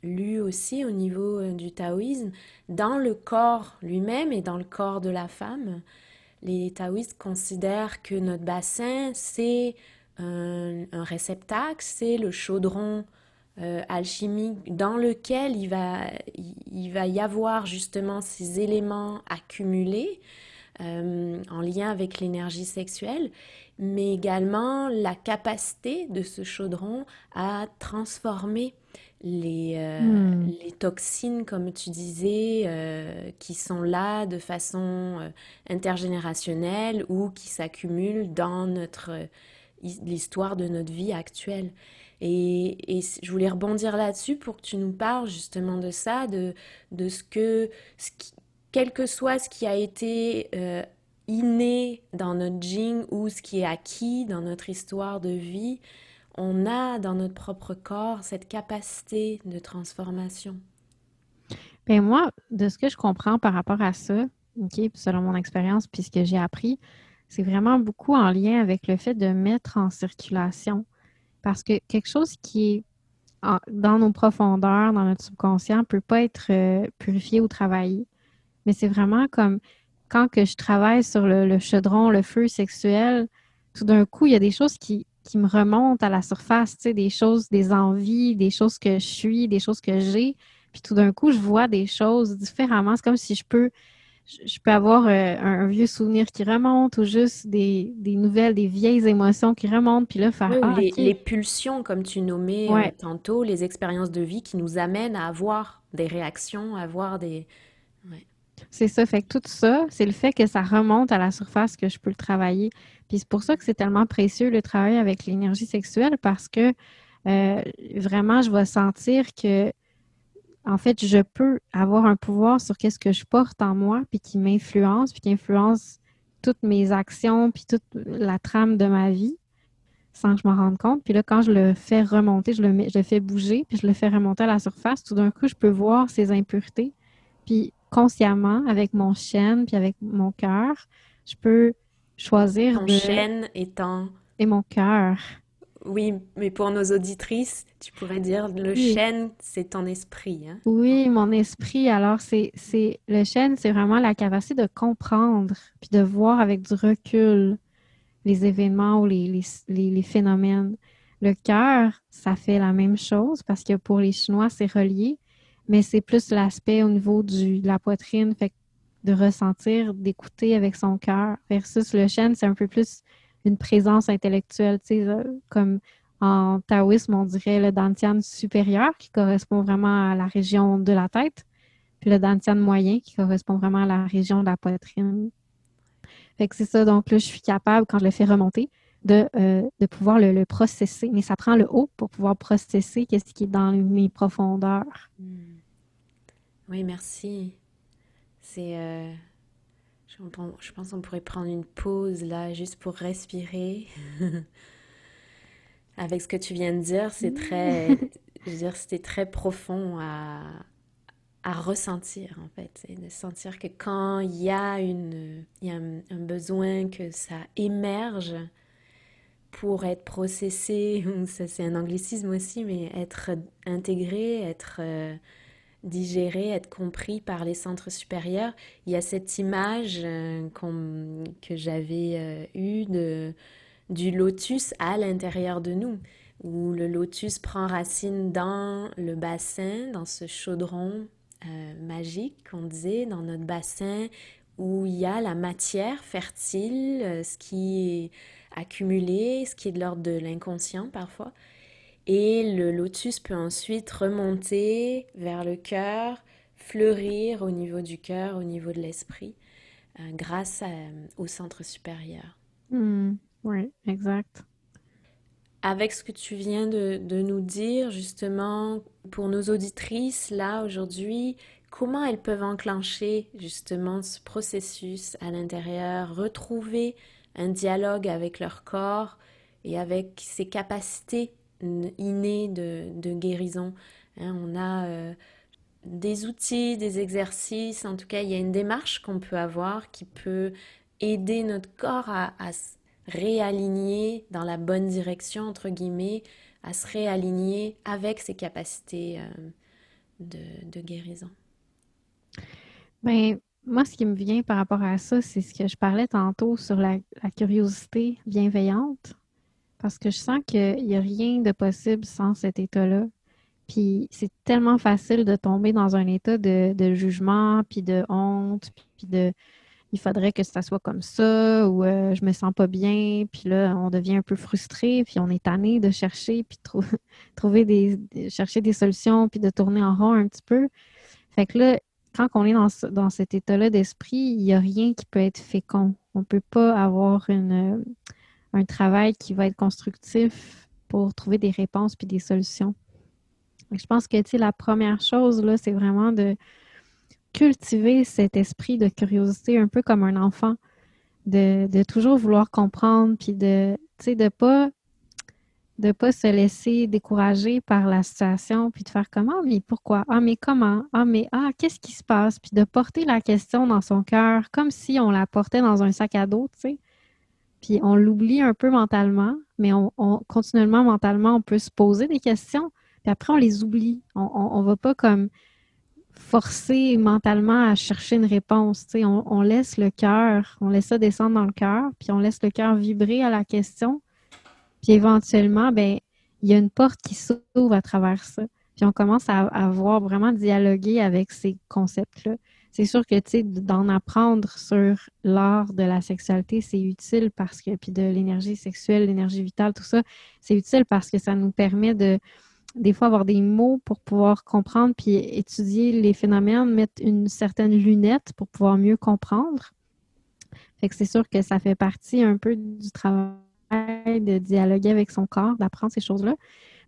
lu aussi au niveau euh, du taoïsme, dans le corps lui-même et dans le corps de la femme, les taoïstes considèrent que notre bassin, c'est un, réceptacle, c'est le chaudron euh, alchimique dans lequel il va, il va y avoir justement ces éléments accumulés euh, en lien avec l'énergie sexuelle, mais également la capacité de ce chaudron à transformer les, euh, hmm. les toxines, comme tu disais, euh, qui sont là de façon euh, intergénérationnelle ou qui s'accumulent dans notre l'histoire de notre vie actuelle. Et, et, je voulais rebondir là-dessus pour que tu nous parles justement de ça, de, de ce que, ce quel que soit ce qui a été inné dans notre jing ou ce qui est acquis dans notre histoire de vie, on a dans notre propre corps cette capacité de transformation. Bien, moi, de ce que je comprends par rapport à ça, selon mon expérience, puis ce que j'ai appris, c'est vraiment beaucoup en lien avec le fait de mettre en circulation. Parce que quelque chose qui est dans nos profondeurs, dans notre subconscient, ne peut pas être euh, purifié ou travaillé. Mais c'est vraiment comme quand que je travaille sur le, le chaudron, le feu sexuel, tout d'un coup, il y a des choses qui, qui me remontent à la surface, tu sais, des choses, des envies, des choses que je suis, des choses que j'ai. Puis tout d'un coup, je vois des choses différemment. C'est comme si je peux, je peux avoir euh, un, vieux souvenir qui remonte ou juste des, nouvelles, des vieilles émotions qui remontent. Puis là, faire ah, les, pulsions, comme tu nommais euh, tantôt, les expériences de vie qui nous amènent à avoir des réactions, à avoir des. C'est ça. Fait que tout ça, c'est le fait que ça remonte à la surface que je peux le travailler. Puis c'est pour ça que c'est tellement précieux le travail avec l'énergie sexuelle parce que euh, vraiment, je vais sentir que, en fait, je peux avoir un pouvoir sur qu'est-ce que je porte en moi, puis qui m'influence, puis qui influence toutes mes actions, puis toute la trame de ma vie sans que je m'en rende compte. Puis là, quand je le fais remonter, je le, je le fais bouger, puis je le fais remonter à la surface, tout d'un coup, je peux voir ces impuretés. Puis consciemment, avec mon chêne, puis avec mon cœur, je peux choisir Ton chêne étant... Et mon cœur. Oui, mais pour nos auditrices, tu pourrais dire le chêne, c'est ton esprit. Hein? Oui, mon esprit. Alors, c'est, c'est le chêne, c'est vraiment la capacité de comprendre puis de voir avec du recul les événements ou les, les, les, phénomènes. Le cœur, ça fait la même chose parce que pour les Chinois, c'est relié, mais c'est plus l'aspect au niveau du, de la poitrine. Fait de ressentir, d'écouter avec son cœur, versus le chêne, c'est un peu plus une présence intellectuelle, tu sais, comme en taoïsme, on dirait le dantian supérieur qui correspond vraiment à la région de la tête, puis le dantian moyen qui correspond vraiment à la région de la poitrine. Fait que c'est ça, donc là, je suis capable, quand je le fais remonter, de, euh, de pouvoir le, processer. Mais ça prend le haut pour pouvoir processer qu'est-ce qui est dans mes profondeurs. Hmm. Oui, merci. C'est. Euh, je, pense qu'on pourrait prendre une pause là, juste pour respirer. Avec ce que tu viens de dire, c'est très. je veux dire, c'était très profond à, à ressentir en fait. C'est de sentir que quand il y a, une, il y a un, besoin que ça émerge pour être processé, ça c'est un anglicisme aussi, mais être intégré, être. Euh, digérer, être compris par les centres supérieurs. Il y a cette image euh, que j'avais euh, eue du lotus à l'intérieur de nous, où le lotus prend racine dans le bassin, dans ce chaudron magique qu'on disait, dans notre bassin où il y a la matière fertile, ce qui est accumulé, ce qui est de l'ordre de l'inconscient parfois. Et le lotus peut ensuite remonter vers le cœur, fleurir au niveau du cœur, au niveau de l'esprit, euh, grâce au centre supérieur. Hmm, oui, exact. Avec ce que tu viens de, de, nous dire, justement, pour nos auditrices, là, aujourd'hui, comment elles peuvent enclencher justement ce processus à l'intérieur, retrouver un dialogue avec leur corps et avec ses capacités innées de, guérison. Hein, on a euh, des outils, des exercices, en tout cas il y a une démarche qu'on peut avoir qui peut aider notre corps à, se réaligner dans la bonne direction, entre guillemets, à se réaligner avec ses capacités euh, de, guérison. Bien, moi, ce qui me vient par rapport à ça, c'est ce que je parlais tantôt sur la, curiosité bienveillante, parce que je sens qu'il n'y a rien de possible sans cet état-là. Puis c'est tellement facile de tomber dans un état de, jugement, puis de honte, puis de il faudrait que ça soit comme ça ou euh, je me sens pas bien, puis là, on devient un peu frustré, puis on est tanné de chercher, puis de trouver des, chercher des solutions, puis de tourner en rond un petit peu. Fait que là, quand on est dans, cet état-là d'esprit, il n'y a rien qui peut être fécond. On ne peut pas avoir une, un travail qui va être constructif pour trouver des réponses puis des solutions. Je pense que la première chose, là, c'est vraiment de, cultiver cet esprit de curiosité un peu comme un enfant, de, toujours vouloir comprendre, puis de, tu de pas de pas se laisser décourager par la situation, puis de faire comment, mais pourquoi? Ah, mais comment? Ah, mais ah, qu'est-ce qui se passe? Puis de porter la question dans son cœur comme si on la portait dans un sac à dos, tu sais. Puis on l'oublie un peu mentalement, mais on, continuellement, mentalement, on peut se poser des questions, puis après on les oublie. On, on va pas comme forcer mentalement à chercher une réponse. On, on laisse le cœur, on laisse ça descendre dans le cœur, puis on laisse le cœur vibrer à la question. Puis éventuellement, ben, il y a une porte qui s'ouvre à travers ça. Puis on commence à, à voir vraiment dialoguer avec ces concepts-là. C'est sûr que, tu sais, d'en apprendre sur l'art de la sexualité, c'est utile parce que, puis de l'énergie sexuelle, l'énergie vitale, tout ça, c'est utile parce que ça nous permet de, des fois avoir des mots pour pouvoir comprendre puis étudier les phénomènes, mettre une certaine lunette pour pouvoir mieux comprendre. Fait que c'est sûr que ça fait partie un peu du travail de dialoguer avec son corps, d'apprendre ces choses-là.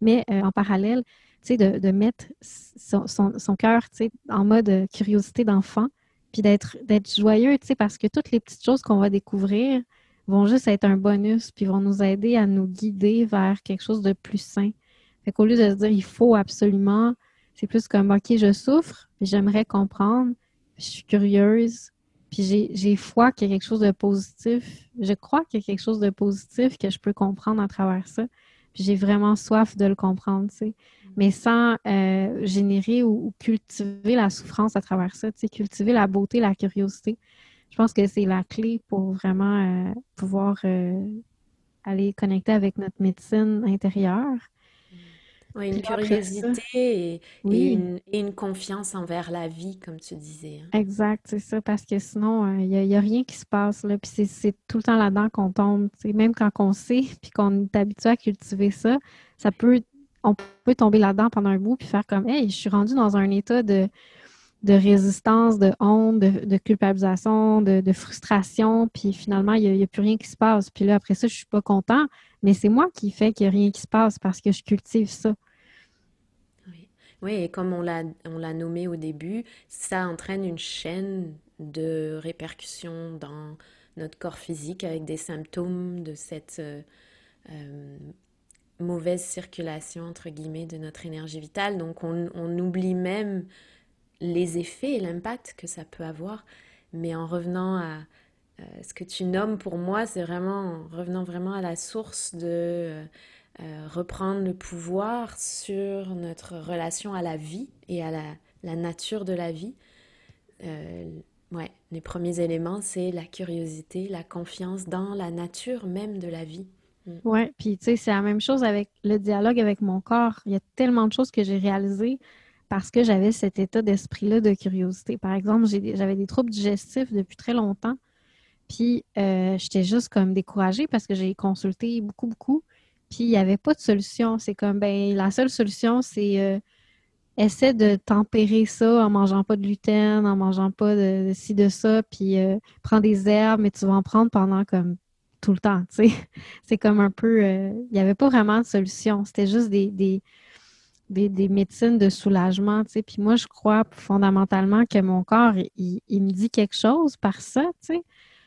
Mais euh, en parallèle, sais, de, mettre son, cœur, en mode curiosité d'enfant, puis d'être joyeux, parce que toutes les petites choses qu'on va découvrir vont juste être un bonus, puis vont nous aider à nous guider vers quelque chose de plus sain. Fait qu'au lieu de se dire il faut absolument, c'est plus comme OK, je souffre, j'aimerais comprendre, je suis curieuse, puis j'ai foi qu'il y a quelque chose de positif. Je crois qu'il y a quelque chose de positif que je peux comprendre à travers ça. Puis j'ai vraiment soif de le comprendre, tu sais. Mais sans euh, générer ou, cultiver la souffrance à travers ça, tu sais, cultiver la beauté, la curiosité. Je pense que c'est la clé pour vraiment euh, pouvoir euh, aller connecter avec notre médecine intérieure oui, une curiosité et, une, confiance envers la vie, comme tu disais. Hein. Exact, c'est ça, parce que sinon, il euh, n'y a, rien qui se passe. Là, puis c'est tout le temps là-dedans qu'on tombe. Même quand on sait, puis qu'on est habitué à cultiver ça, ça peut, on peut tomber là-dedans pendant un bout, puis faire comme, hey, je suis rendu dans un état de, de résistance, de honte, de, culpabilisation, de, frustration, puis finalement, il n'y a, a, plus rien qui se passe. Puis là, après ça, je ne suis pas content, mais c'est moi qui fais qu'il n'y a rien qui se passe parce que je cultive ça. Oui, et comme on l'a, nommé au début, ça entraîne une chaîne de répercussions dans notre corps physique avec des symptômes de cette euh, euh, mauvaise circulation, entre guillemets, de notre énergie vitale. Donc on, oublie même les effets et l'impact que ça peut avoir. Mais en revenant à euh, ce que tu nommes pour moi, c'est vraiment, en revenant vraiment à la source de euh, reprendre le pouvoir sur notre relation à la vie et à la, nature de la vie. Euh, ouais, les premiers éléments, c'est la curiosité, la confiance dans la nature même de la vie. Mm. Oui, puis tu sais, c'est la même chose avec le dialogue avec mon corps. Il y a tellement de choses que j'ai réalisées parce que j'avais cet état d'esprit-là de curiosité. Par exemple, j'avais des troubles digestifs depuis très longtemps. Puis euh, j'étais juste comme découragée parce que j'ai consulté beaucoup, beaucoup. Puis il n'y avait pas de solution. C'est comme, ben, la seule solution, c'est euh, essaie de tempérer ça en mangeant pas de gluten, en mangeant pas de, ci, de ça, puis euh, prends des herbes, mais tu vas en prendre pendant comme tout le temps, tu sais. C'est comme un peu, euh, il n'y avait pas vraiment de solution. C'était juste des, des, médecines de soulagement, tu sais. Puis moi, je crois fondamentalement que mon corps, il, me dit quelque chose par ça, tu sais.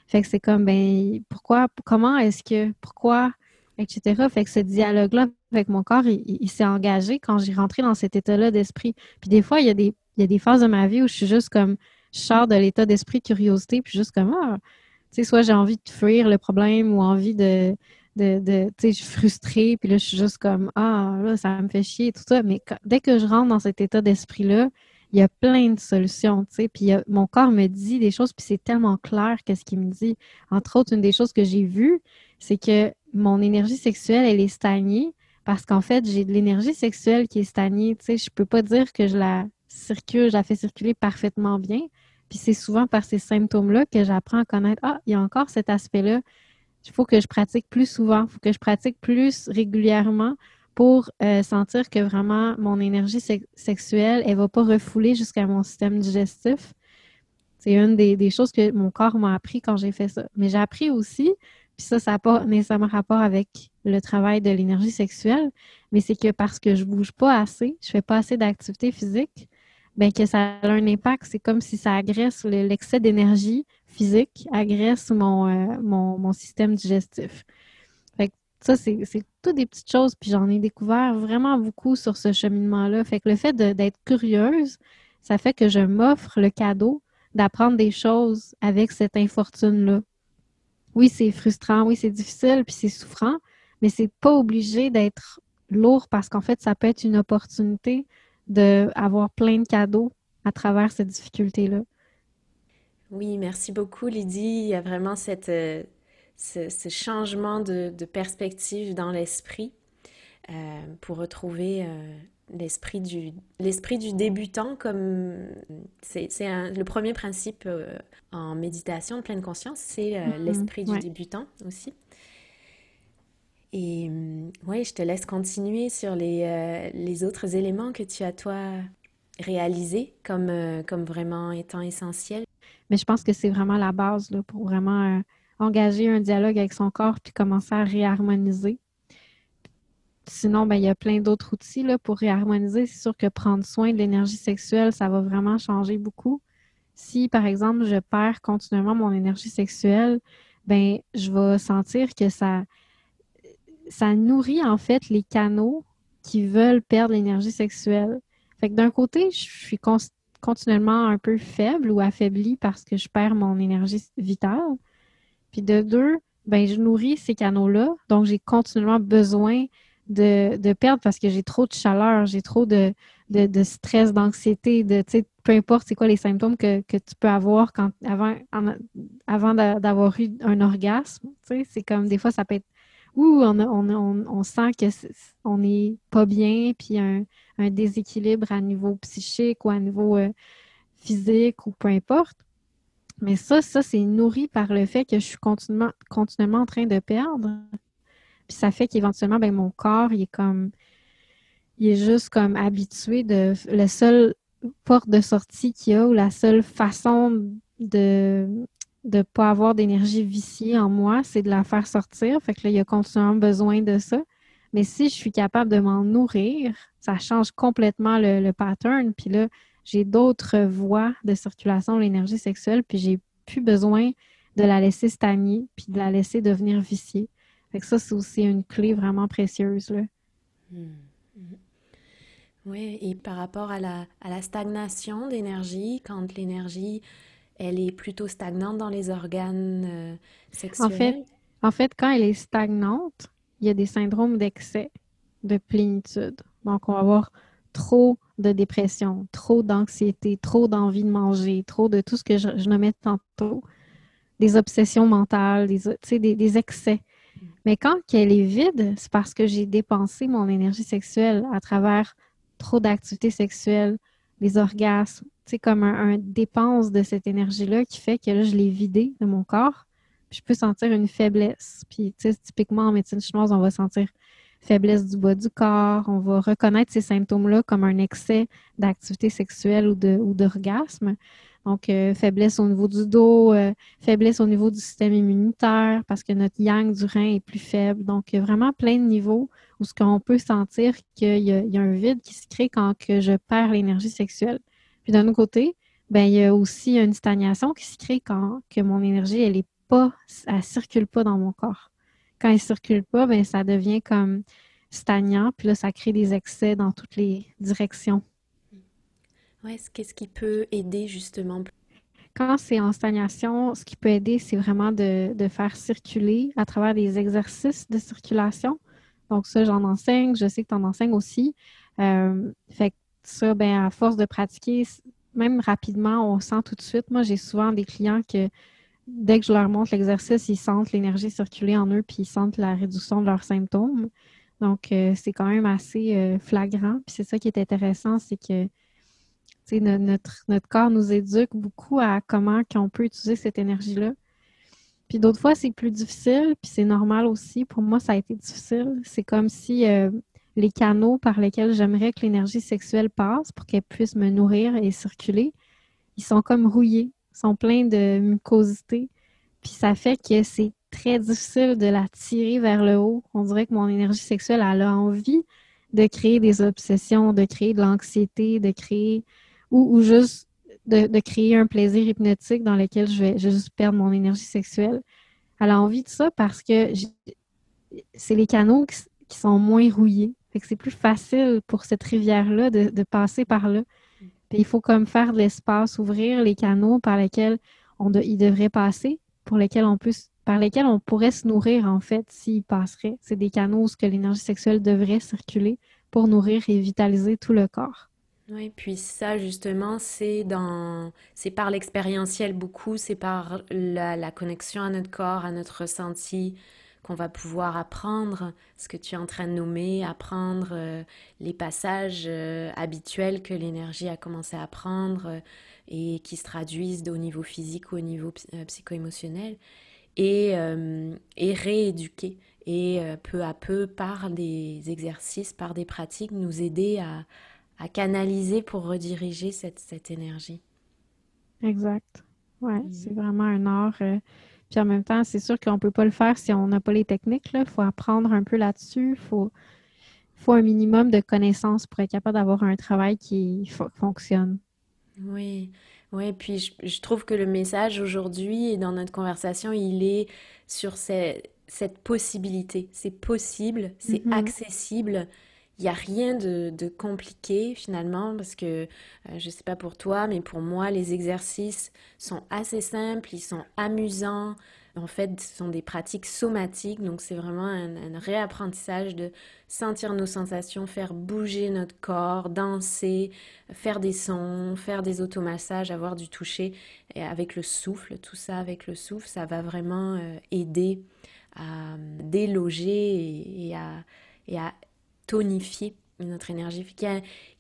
Fait que c'est comme, ben, pourquoi, comment est-ce que, pourquoi, etc. Fait que ce dialogue-là avec mon corps, il, s'est engagé quand j'ai rentré dans cet état-là d'esprit. Puis des fois, il y, a des, il y a des phases de ma vie où je suis juste comme, je de l'état d'esprit curiosité, puis juste comme, ah, tu sais, soit j'ai envie de fuir le problème ou envie de, de, de tu sais, je frustrée, puis là, je suis juste comme, ah, là, ça me fait chier, tout ça. Mais dès que je rentre dans cet état d'esprit-là, il y a plein de solutions, tu sais. Puis mon corps me dit des choses, puis c'est tellement clair qu'est-ce qu'il me dit. Entre autres, une des choses que j'ai vues, c'est que mon énergie sexuelle, elle est stagnée parce qu'en fait, j'ai de l'énergie sexuelle qui est stagnée, tu sais. Je peux pas dire que je la circule, je la fais circuler parfaitement bien. Puis c'est souvent par ces symptômes-là que j'apprends à connaître, ah, il y a encore cet aspect-là il faut que je pratique plus souvent, il faut que je pratique plus régulièrement pour euh, sentir que vraiment mon énergie sexuelle, elle ne va pas refouler jusqu'à mon système digestif. C'est une des, choses que mon corps m'a appris quand j'ai fait ça. Mais j'ai appris aussi, puis ça, ça n'a pas nécessairement rapport avec le travail de l'énergie sexuelle, mais c'est que parce que je ne bouge pas assez, je ne fais pas assez d'activité physique, bien que ça a un impact. C'est comme si ça agresse l'excès d'énergie physique agresse mon, euh, mon, système digestif. Fait que ça, c'est toutes des petites choses, puis j'en ai découvert vraiment beaucoup sur ce cheminement-là. Fait que le fait d'être curieuse, ça fait que je m'offre le cadeau d'apprendre des choses avec cette infortune-là. Oui, c'est frustrant, oui, c'est difficile, puis c'est souffrant, mais c'est pas obligé d'être lourd parce qu'en fait, ça peut être une opportunité d'avoir plein de cadeaux à travers cette difficulté-là. Oui, merci beaucoup Lydie. Il y a vraiment cette, euh, ce, changement de, perspective dans l'esprit euh, pour retrouver euh, l'esprit du, l'esprit du débutant comme c'est, le premier principe en méditation de pleine conscience, c'est mm-hmm. l'esprit du débutant aussi. Et oui, je te laisse continuer sur les, les autres éléments que tu as toi réalisés comme, comme vraiment étant essentiels. Mais je pense que c'est vraiment la base là, pour vraiment euh, engager un dialogue avec son corps puis commencer à réharmoniser. Sinon, ben, il y a plein d'autres outils là, pour réharmoniser. C'est sûr que prendre soin de l'énergie sexuelle, ça va vraiment changer beaucoup. Si, par exemple, je perds continuellement mon énergie sexuelle, ben, je vais sentir que ça, ça nourrit en fait les canaux qui veulent perdre l'énergie sexuelle. Fait que d'un côté, je suis continuellement un peu faible ou affaiblie parce que je perds mon énergie vitale. Puis de deux, ben je nourris ces canaux-là, donc j'ai continuellement besoin de, de, perdre parce que j'ai trop de chaleur, j'ai trop de, stress, d'anxiété, de, peu importe c'est quoi les symptômes que, que, tu peux avoir avant, d'avoir eu un orgasme. C'est comme des fois, ça peut être où on, sent qu'on n'est pas bien, puis un, déséquilibre à niveau psychique ou à niveau euh, physique ou peu importe. Mais ça, ça, c'est nourri par le fait que je suis continuellement en train de perdre. Puis ça fait qu'éventuellement, ben, mon corps, il est comme. Il est juste comme habitué de. Le seul porte de sortie qu'il y a ou la seule façon de, de ne pas avoir d'énergie viciée en moi, c'est de la faire sortir. Fait que là, il y a continuellement besoin de ça. Mais si je suis capable de m'en nourrir, ça change complètement le, pattern. Puis là, j'ai d'autres voies de circulation de l'énergie sexuelle, puis j'ai plus besoin de la laisser stagner, puis de la laisser devenir viciée. Fait que ça, c'est aussi une clé vraiment précieuse. Là. Hmm. Hmm. Oui, et par rapport à la, à la stagnation d'énergie, quand l'énergie elle est plutôt stagnante dans les organes euh, sexuels? En fait, en fait, quand elle est stagnante, il y a des syndromes d'excès, de plénitude. Donc, on va avoir trop de dépression, trop d'anxiété, trop d'envie de manger, trop de tout ce que je, je nommais tantôt, des obsessions mentales, des, des, des excès. Mais quand elle est vide, c'est parce que j'ai dépensé mon énergie sexuelle à travers trop d'activités sexuelles, les orgasmes, c'est comme un, dépense de cette énergie-là qui fait que je l'ai vidé de mon corps. Je peux sentir une faiblesse. Typiquement en médecine chinoise, on va sentir faiblesse du bas du corps. On va reconnaître ces symptômes-là comme un excès d'activité sexuelle ou d'orgasme. Donc, euh, faiblesse au niveau du dos, euh, faiblesse au niveau du système immunitaire parce que notre yang du rein est plus faible. Donc, il y a vraiment plein de niveaux où ce qu'on peut sentir qu'il y, a un vide qui se crée quand que je perds l'énergie sexuelle. Puis d'un autre côté, ben il y a aussi une stagnation qui se crée quand que mon énergie, elle est pas, elle circule pas dans mon corps. Quand elle circule pas, ben ça devient comme stagnant, puis là, ça crée des excès dans toutes les directions. Qu'est-ce qui peut aider justement? Quand c'est en stagnation, ce qui peut aider, c'est vraiment de, faire circuler à travers des exercices de circulation. Donc, ça, j'en enseigne. Je sais que tu en enseignes aussi. Euh, fait que ça, ben, à force de pratiquer, même rapidement, on sent tout de suite. Moi, j'ai souvent des clients que dès que je leur montre l'exercice, ils sentent l'énergie circuler en eux puis ils sentent la réduction de leurs symptômes. Donc, euh, c'est quand même assez euh, flagrant. Puis c'est ça qui est intéressant, c'est que notre, corps nous éduque beaucoup à comment on peut utiliser cette énergie-là. Puis d'autres fois, c'est plus difficile, puis c'est normal aussi. Pour moi, ça a été difficile. C'est comme si euh, les canaux par lesquels j'aimerais que l'énergie sexuelle passe pour qu'elle puisse me nourrir et circuler, ils sont comme rouillés, ils sont pleins de mucosité. Puis ça fait que c'est très difficile de la tirer vers le haut. On dirait que mon énergie sexuelle, elle a envie de créer des obsessions, de créer de l'anxiété, de créer ou, juste de, créer un plaisir hypnotique dans lequel je vais, juste perdre mon énergie sexuelle. Elle a envie de ça parce que c'est les canaux qui, sont moins rouillés. Fait que c'est plus facile pour cette rivière-là de, passer par là. il faut comme faire de l'espace, ouvrir les canaux par lesquels on il devrait passer, pour lesquels on peut, par lesquels on pourrait se nourrir en fait s'il passerait. C'est des canaux où l'énergie sexuelle devrait circuler pour nourrir et vitaliser tout le corps. Oui, puis ça justement, c'est dans, c'est par l'expérientiel beaucoup, c'est par la, connexion à notre corps, à notre ressenti qu'on va pouvoir apprendre ce que tu es en train de nommer, apprendre euh, les passages euh, habituels que l'énergie a commencé à apprendre euh, et qui se traduisent au niveau physique ou au niveau psycho-émotionnel et rééduquer et peu à peu par des exercices, par des pratiques, nous aider à à canaliser pour rediriger cette, cette énergie. Exact. Ouais, mm. c'est vraiment un art. Euh, puis en même temps, c'est sûr qu'on ne peut pas le faire si on n'a pas les techniques. Il faut apprendre un peu là-dessus. Il faut, faut un minimum de connaissances pour être capable d'avoir un travail qui fonctionne. Oui, oui. Puis je, trouve que le message aujourd'hui et dans notre conversation, il est sur cette possibilité. C'est possible, c'est mm-hmm. accessible il n'y a rien de, compliqué finalement parce que euh, je ne sais pas pour toi, mais pour moi, les exercices sont assez simples, ils sont amusants. En fait, ce sont des pratiques somatiques, donc c'est vraiment un, réapprentissage de sentir nos sensations, faire bouger notre corps, danser, faire des sons, faire des automassages, avoir du toucher et avec le souffle, tout ça avec le souffle, ça va vraiment euh, aider à déloger et à, et à tonifier notre énergie.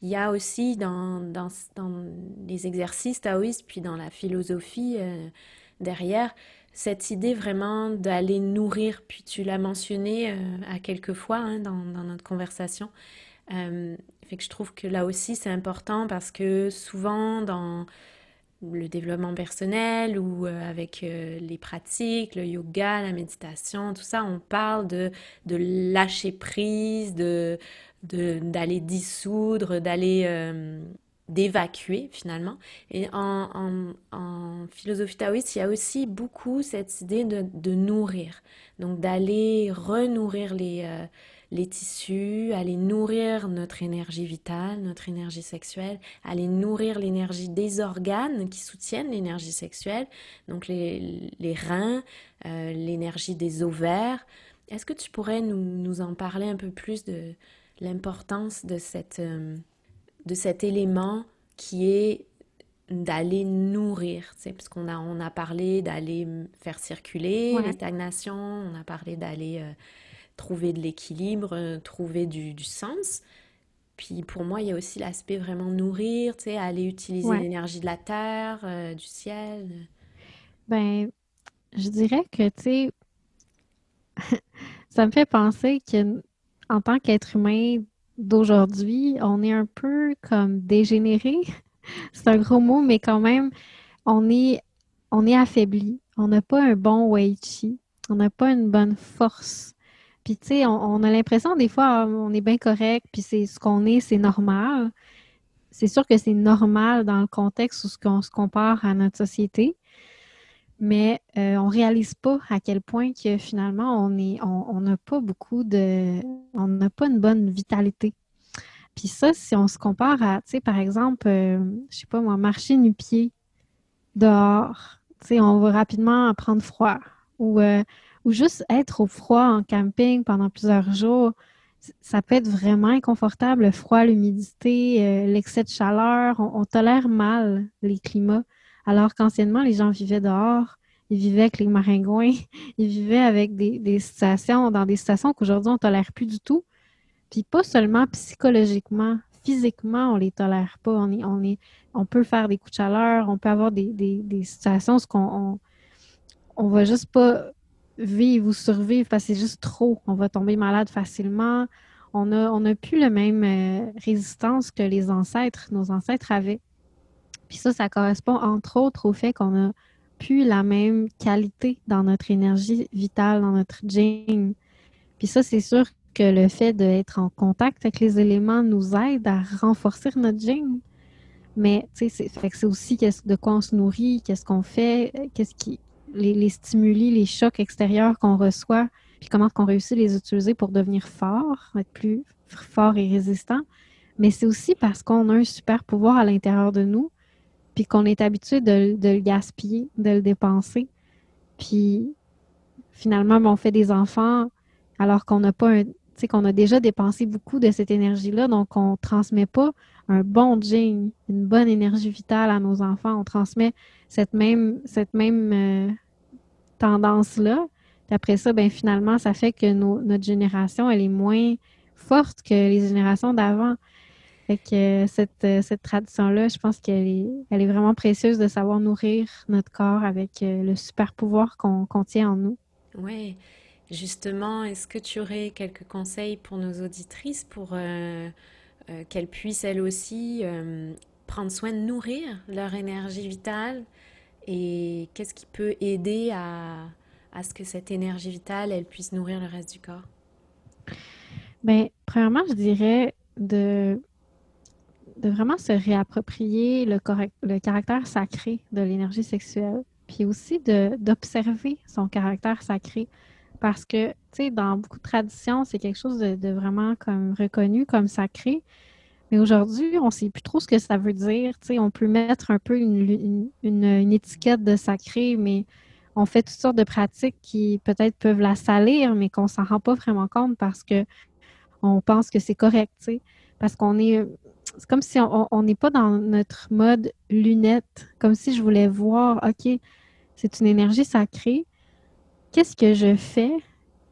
Il y a, aussi dans, dans, les exercices taoïstes, puis dans la philosophie euh, derrière, cette idée vraiment d'aller nourrir, puis tu l'as mentionné euh, à quelques fois hein, dans, notre conversation. Euh, fait que je trouve que là aussi c'est important parce que souvent dans le développement personnel ou euh, avec euh, les pratiques, le yoga, la méditation, tout ça, on parle de, de lâcher prise, de, d'aller dissoudre, d'aller euh, d'évacuer finalement. Et en, philosophie taoïste, il y a aussi beaucoup cette idée de, de nourrir, donc d'aller renourrir les les tissus, aller nourrir notre énergie vitale, notre énergie sexuelle, aller nourrir l'énergie des organes qui soutiennent l'énergie sexuelle, donc les, reins, euh, l'énergie des ovaires. Est-ce que tu pourrais nous, en parler un peu plus de l'importance de, cette, euh, de cet élément qui est d'aller nourrir, parce qu'on a, on a parlé d'aller faire circuler les stagnations, on a parlé d'aller... Euh, trouver de l'équilibre, euh, trouver du, sens. Puis pour moi, il y a aussi l'aspect vraiment nourrir, tu sais, aller utiliser l'énergie de la terre, euh, du ciel. Ben, je dirais que, tu sais, ça me fait penser qu'en tant qu'être humain d'aujourd'hui, on est un peu comme dégénéré. C'est un gros mot, mais quand même, on est, on est affaibli. On n'a pas un bon Wei Chi. On n'a pas une bonne force Puis, tu sais, on, a l'impression, des fois, on est bien correct, puis c'est ce qu'on est, c'est normal. C'est sûr que c'est normal dans le contexte où on se compare à notre société, mais euh, on ne réalise pas à quel point que finalement, on n'a on, pas beaucoup de... On n'a pas une bonne vitalité. Puis ça, si on se compare à, tu sais, par exemple, euh, je sais pas moi, marcher nu-pied dehors, tu sais, on va rapidement prendre froid. Euh, ou juste être au froid en camping pendant plusieurs jours, ça peut être vraiment inconfortable, le froid, l'humidité, euh, l'excès de chaleur. On, tolère mal les climats. Alors qu'anciennement, les gens vivaient dehors, ils vivaient avec les maringouins, ils vivaient avec des, dans des stations qu'aujourd'hui, on ne tolère plus du tout. Puis pas seulement psychologiquement, physiquement, on ne les tolère pas. On, peut faire des coups de chaleur, on peut avoir des, des, situations où on, on, va juste pas vivre ou survivre parce que c'est juste trop. On va tomber malade facilement. On n'a on a plus la même euh, résistance que les ancêtres, nos ancêtres avaient. Puis ça, ça correspond entre autres au fait qu'on a plus la même qualité dans notre énergie vitale, dans notre gene. Puis ça, c'est sûr que le fait d'être en contact avec les éléments nous aide à renforcer notre gene. Mais c'est aussi de quoi on se nourrit, qu'est-ce qu'on fait, qu'est-ce qui, les, stimuli, les chocs extérieurs qu'on reçoit, puis comment on réussit à les utiliser pour devenir fort, être plus fort et résistant. Mais c'est aussi parce qu'on a un super pouvoir à l'intérieur de nous, puis qu'on est habitué de, le gaspiller, de le dépenser. Puis finalement, ben, on fait des enfants alors qu'on n'a pas un, qu'on a déjà dépensé beaucoup de cette énergie-là, donc on ne transmet pas un bon gene, une bonne énergie vitale à nos enfants. On transmet cette même, cette même euh, tendance-là. Après ça, ben finalement, ça fait que notre génération, elle est moins forte que les générations d'avant. Fait que euh, cette, euh, cette tradition-là, je pense qu'elle est, elle est vraiment précieuse de savoir nourrir notre corps avec le super pouvoir qu'on tient en nous. Oui. Justement, est-ce que tu aurais quelques conseils pour nos auditrices pour euh, qu'elles puissent elles aussi euh, prendre soin de nourrir leur énergie vitale et qu'est-ce qui peut aider à, à, ce que cette énergie vitale, elle puisse nourrir le reste du corps? Bien, premièrement, je dirais de, de vraiment se réapproprier le, le caractère sacré de l'énergie sexuelle, puis aussi d'observer son caractère sacré parce que, tu sais, dans beaucoup de traditions, c'est quelque chose de, vraiment comme reconnu comme sacré. Mais aujourd'hui, on ne sait plus trop ce que ça veut dire. Tu sais, on peut mettre un peu une, étiquette de sacré, mais on fait toutes sortes de pratiques qui peut-être peuvent la salir, mais qu'on s'en rend pas vraiment compte parce que on pense que c'est correct, tu sais. Parce qu'on est. C'est comme si on n'est pas dans notre mode lunette, comme si je voulais voir, OK, c'est une énergie sacrée, qu'est-ce que je fais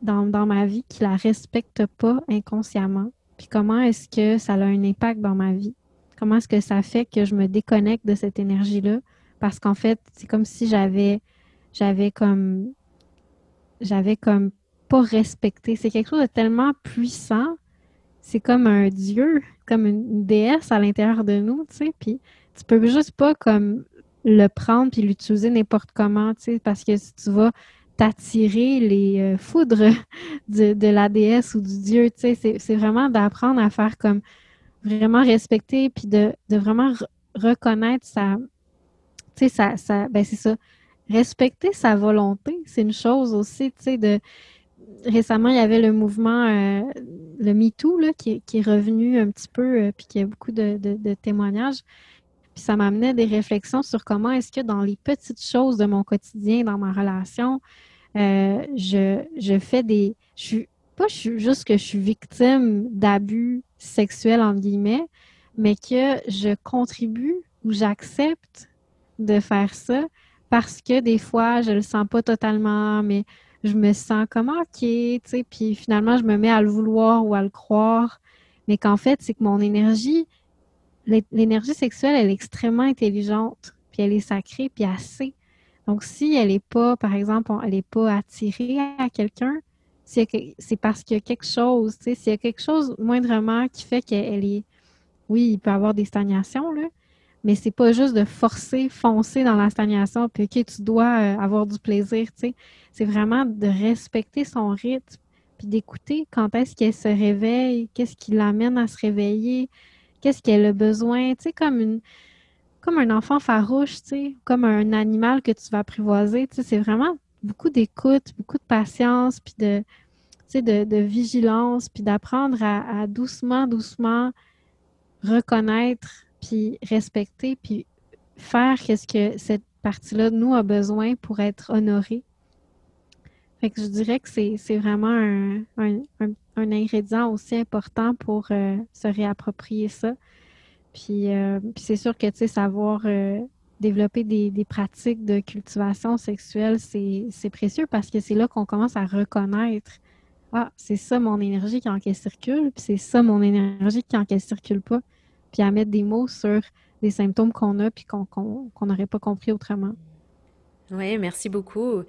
dans, ma vie qui la respecte pas inconsciemment? Puis comment est-ce que ça a un impact dans ma vie? Comment est-ce que ça fait que je me déconnecte de cette énergie-là? Parce qu'en fait, c'est comme si j'avais j'avais comme j'avais comme pas respecté. C'est quelque chose de tellement puissant. C'est comme un dieu, comme une déesse à l'intérieur de nous, tu sais. Puis tu peux juste pas comme le prendre puis l'utiliser n'importe comment, tu sais, parce que si tu vas t'attirer les euh, foudres de, la déesse ou du dieu. Tu sais, c'est vraiment d'apprendre à faire comme vraiment respecter puis de, vraiment reconnaître sa. Tu sais, ça, ben c'est ça. Respecter sa volonté, c'est une chose aussi, tu sais, de. Récemment, il y avait le mouvement, euh, le MeToo, qui, est revenu un petit peu, euh, puis qui a beaucoup de, de témoignages. Puis ça m'amenait des réflexions sur comment est-ce que dans les petites choses de mon quotidien, dans ma relation, euh, je, fais des. Je suis pas juste que je suis victime d'abus sexuels, entre guillemets, mais que je contribue ou j'accepte de faire ça parce que des fois, je le sens pas totalement, mais je me sens comme OK, tu sais, puis finalement, je me mets à le vouloir ou à le croire, mais qu'en fait, c'est que mon énergie, l'énergie sexuelle, elle est extrêmement intelligente, puis elle est sacrée, puis assez. Donc, si elle n'est pas, par exemple, elle n'est pas attirée à quelqu'un, c'est parce qu'il y a quelque chose, tu sais, s'il y a quelque chose moindrement qui fait qu'elle est, oui, il peut y avoir des stagnations, là, mais c'est pas juste de forcer, foncer dans la stagnation, puis OK, tu dois euh, avoir du plaisir, tu sais. C'est vraiment de respecter son rythme, puis d'écouter quand est-ce qu'elle se réveille, qu'est-ce qui l'amène à se réveiller, qu'est-ce qu'elle a besoin, tu sais, comme une comme un enfant farouche, comme un animal que tu vas apprivoiser, c'est vraiment beaucoup d'écoute, beaucoup de patience, puis de, de, vigilance, puis d'apprendre à, doucement, doucement reconnaître, puis respecter, puis faire qu'est-ce que cette partie-là de nous a besoin pour être honorée. Fait que je dirais que c'est vraiment un, un, un, ingrédient aussi important pour euh, se réapproprier ça. Puis, euh, puis c'est sûr que, tu sais, savoir euh, développer des, des, pratiques de cultivation sexuelle, c'est précieux parce que c'est là qu'on commence à reconnaître ah, c'est ça mon énergie qui en qu'elle circule, puis c'est ça mon énergie qui en qu'elle circule pas, puis à mettre des mots sur des symptômes qu'on a puis qu'on n'aurait pas compris autrement. Oui, merci beaucoup.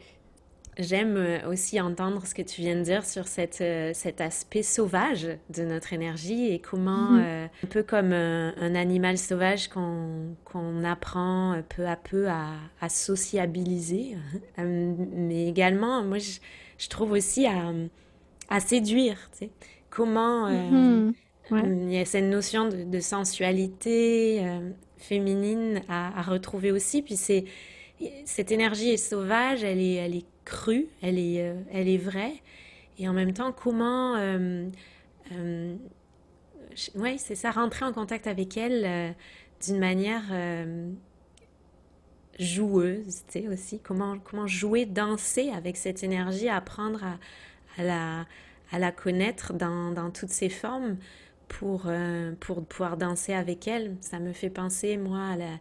J'aime euh, aussi entendre ce que tu viens de dire sur cette, euh, cet aspect sauvage de notre énergie et comment, mhm. euh, un peu comme un, animal sauvage qu'on apprend peu à peu à, à sociabiliser, mais également, moi, je, je trouve aussi à, à séduire. Tu sais. Comment mhm. il y a cette notion de, sensualité féminine à, à, retrouver aussi, puis c'est cette énergie est sauvage, elle est, elle est crue, elle est, euh, elle est vraie. Et en même temps, comment... Euh, euh, oui, c'est ça, rentrer en contact avec elle d'une manière joueuse, tu sais, aussi. Comment, comment jouer, danser avec cette énergie, apprendre à, à, la, à la connaître dans, dans toutes ses formes pour, pour pouvoir danser avec elle. Ça me fait penser, moi, à la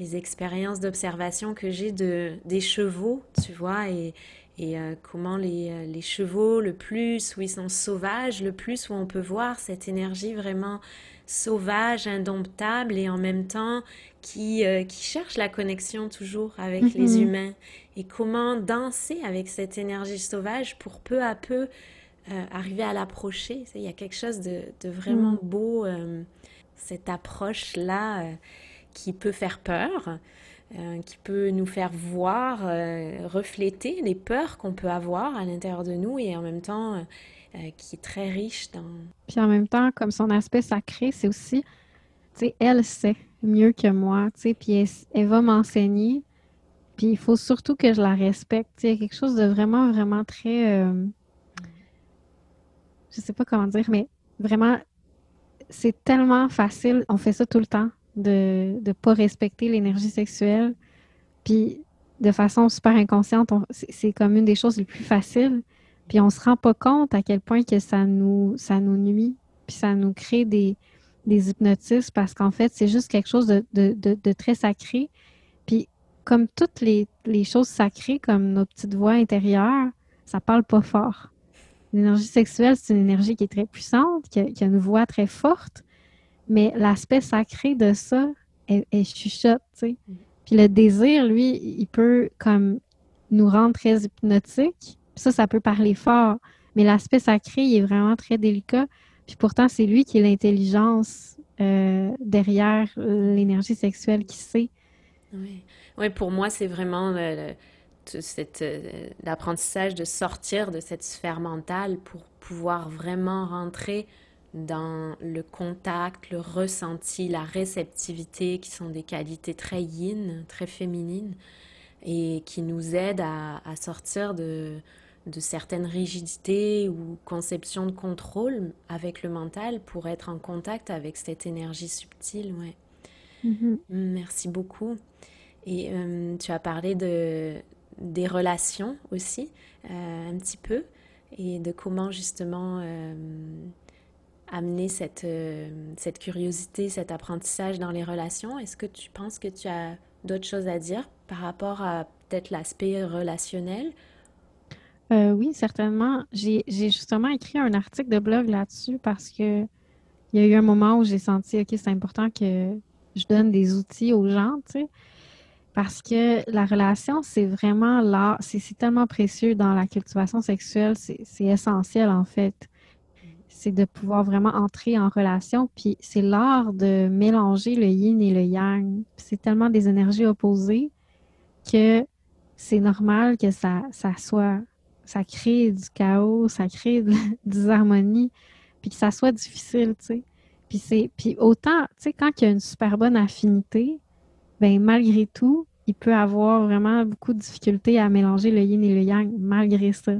les expériences d'observation que j'ai de, des chevaux, tu vois, et, et euh, comment les, euh, les, chevaux, le plus où ils sont sauvages, le plus où on peut voir cette énergie vraiment sauvage, indomptable et en même temps qui, euh, qui cherche la connexion toujours avec les mhm. humains. Et comment danser avec cette énergie sauvage pour peu à peu arriver à l'approcher. Il y a quelque chose de, de vraiment mhm. beau, cette approche-là qui peut faire peur, euh, qui peut nous faire voir, euh, refléter les peurs qu'on peut avoir à l'intérieur de nous et en même temps euh, qui est très riche dans... Puis en même temps, comme son aspect sacré, c'est aussi, tu sais, elle sait mieux que moi, tu sais, puis elle, va m'enseigner, puis il faut surtout que je la respecte. Y a quelque chose de vraiment, vraiment très... je sais pas comment dire, mais vraiment, c'est tellement facile. On fait ça tout le temps de ne pas respecter l'énergie sexuelle. Puis de façon super inconsciente, c'est comme une des choses les plus faciles. Puis on se rend pas compte à quel point que ça nous, ça nous nuit, puis ça nous crée des, des hypnotismes parce qu'en fait, c'est juste quelque chose de, de, de, très sacré. Puis comme toutes les, les, choses sacrées, comme nos petites voix intérieures, ça parle pas fort. L'énergie sexuelle, c'est une énergie qui est très puissante, qui a, qui a une voix très forte, mais l'aspect sacré de ça est, chuchote, tu sais. Puis le désir, lui, il peut comme nous rendre très hypnotiques. ça, ça peut parler fort. Mais l'aspect sacré, il est vraiment très délicat. Puis pourtant, c'est lui qui est l'intelligence euh, derrière l'énergie sexuelle qui sait. Oui. oui, pour moi, c'est vraiment euh, l'apprentissage de sortir de cette sphère mentale pour pouvoir vraiment rentrer dans le contact, le ressenti, la réceptivité, qui sont des qualités très yin, très féminines, et qui nous aident à, sortir de, de, certaines rigidités ou conceptions de contrôle avec le mental pour être en contact avec cette énergie subtile. Ouais. Mm-hmm. Merci beaucoup. Et euh, tu as parlé de, des relations aussi, euh, un petit peu, et de comment justement... Euh, amener cette, euh, cette curiosité, cet apprentissage dans les relations? Est-ce que tu penses que tu as d'autres choses à dire par rapport à peut-être l'aspect relationnel? Euh, oui, certainement. J'ai justement écrit un article de blog là-dessus parce que il y a eu un moment où j'ai senti, OK, c'est important que je donne des outils aux gens, tu sais. Parce que la relation, c'est vraiment là, c'est tellement précieux dans la cultivation sexuelle, c'est essentiel en fait c'est de pouvoir vraiment entrer en relation. Puis c'est l'art de mélanger le yin et le yang. C'est tellement des énergies opposées que c'est normal que ça, ça soit ça crée du chaos, ça crée de, des harmonies, puis que ça soit difficile, tu sais. Puis, puis autant, tu sais, quand il y a une super bonne affinité, ben malgré tout, il peut avoir vraiment beaucoup de difficultés à mélanger le yin et le yang, malgré ça.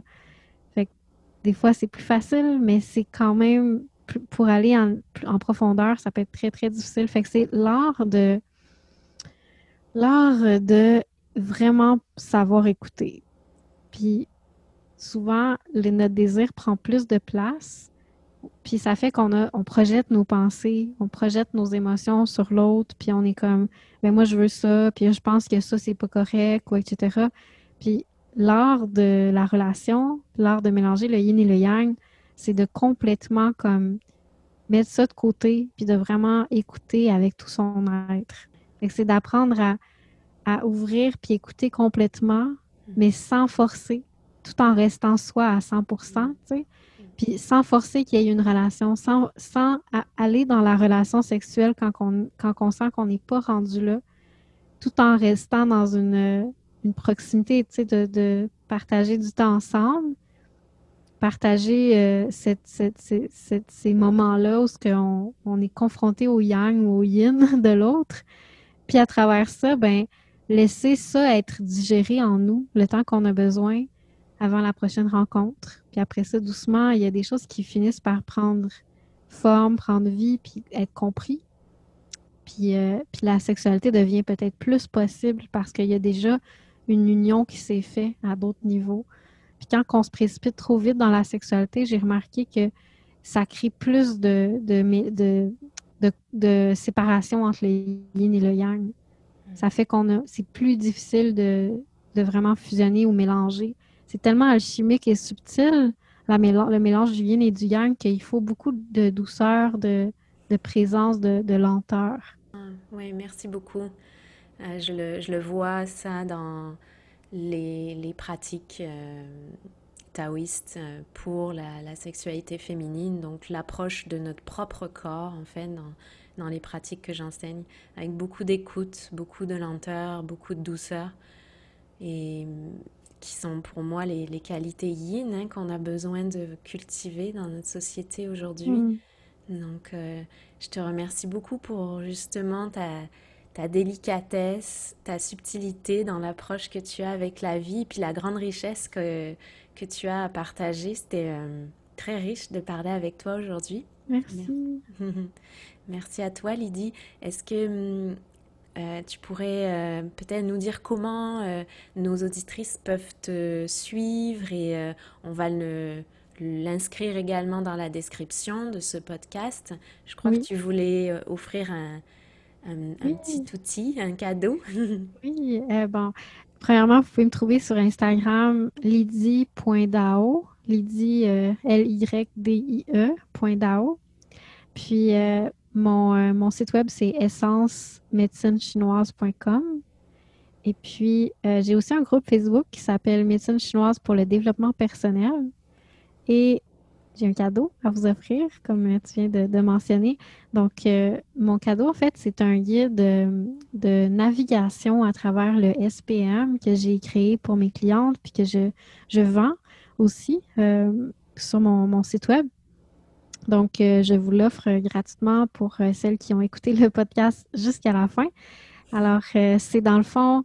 Des fois, c'est plus facile, mais c'est quand même, pour aller en, en, profondeur, ça peut être très, très difficile. Fait que c'est l'art de, l'art de vraiment savoir écouter. Puis souvent, notre désir prend plus de place. Puis ça fait qu'on a, on projette nos pensées, on projette nos émotions sur l'autre, puis on est comme, ben moi je veux ça, puis je pense que ça c'est pas correct, ou etc. Puis l'art de la relation, l'art de mélanger le yin et le yang, c'est de complètement comme mettre ça de côté, puis de vraiment écouter avec tout son être. C'est d'apprendre à, à ouvrir puis écouter complètement, mais sans forcer, tout en restant soi à 100% tu sais. Puis sans forcer qu'il y ait une relation, sans, sans aller dans la relation sexuelle quand on, quand on sent qu'on n'est pas rendu là, tout en restant dans une, une proximité, tu sais, de, partager du temps ensemble, partager euh, ces moments-là où on, on est confronté au yang ou au yin de l'autre. Puis à travers ça, ben laisser ça être digéré en nous le temps qu'on a besoin avant la prochaine rencontre. Puis après ça, doucement, il y a des choses qui finissent par prendre forme, prendre vie, puis être compris. Puis, euh, puis la sexualité devient peut-être plus possible parce qu'il y a déjà une union qui s'est faite à d'autres niveaux. Puis quand on se précipite trop vite dans la sexualité, j'ai remarqué que ça crée plus de, de, de, de, de séparation entre le yin et le yang. Ça fait qu'on c'est plus difficile de, de vraiment fusionner ou mélanger c'est tellement alchimique et subtil, le mélange du yin et du yang, qu'il faut beaucoup de douceur, de, présence, de, lenteur. Ah, oui, merci beaucoup. Euh, je, le, je, le, vois, ça, dans les, les pratiques euh, taoïstes euh, pour la, la, sexualité féminine, donc l'approche de notre propre corps, en fait, dans, dans les pratiques que j'enseigne, avec beaucoup d'écoute, beaucoup de lenteur, beaucoup de douceur. Et qui sont pour moi les, les qualités yin hein, qu'on a besoin de cultiver dans notre société aujourd'hui. Mm. Donc, euh, je te remercie beaucoup pour justement ta, ta délicatesse, ta subtilité dans l'approche que tu as avec la vie, puis la grande richesse que, que tu as à partager. C'était euh, très riche de parler avec toi aujourd'hui. Merci. Merci à toi, Lydie. Est-ce que hum, euh, tu pourrais euh, peut-être nous dire comment nos auditrices peuvent te suivre et on va l'inscrire également dans la description de ce podcast. Je crois que tu voulais offrir un, petit outil, un cadeau. oui, bon. Premièrement, vous pouvez me trouver sur Instagram lydie.dao, lydie, L-Y-D-I-E, .dao. Puis, mon, mon site web, c'est essence médecinechinoise.com. Et puis, euh, j'ai aussi un groupe Facebook qui s'appelle Médecine chinoise pour le développement personnel. Et j'ai un cadeau à vous offrir, comme tu viens de, mentionner. Donc, euh, mon cadeau, en fait, c'est un guide de, navigation à travers le SPM que j'ai créé pour mes clientes, puis que je, je vends aussi euh, sur mon, mon, site web. Donc, euh, je vous l'offre gratuitement pour euh, celles qui ont écouté le podcast jusqu'à la fin. Alors, euh, c'est dans le fond,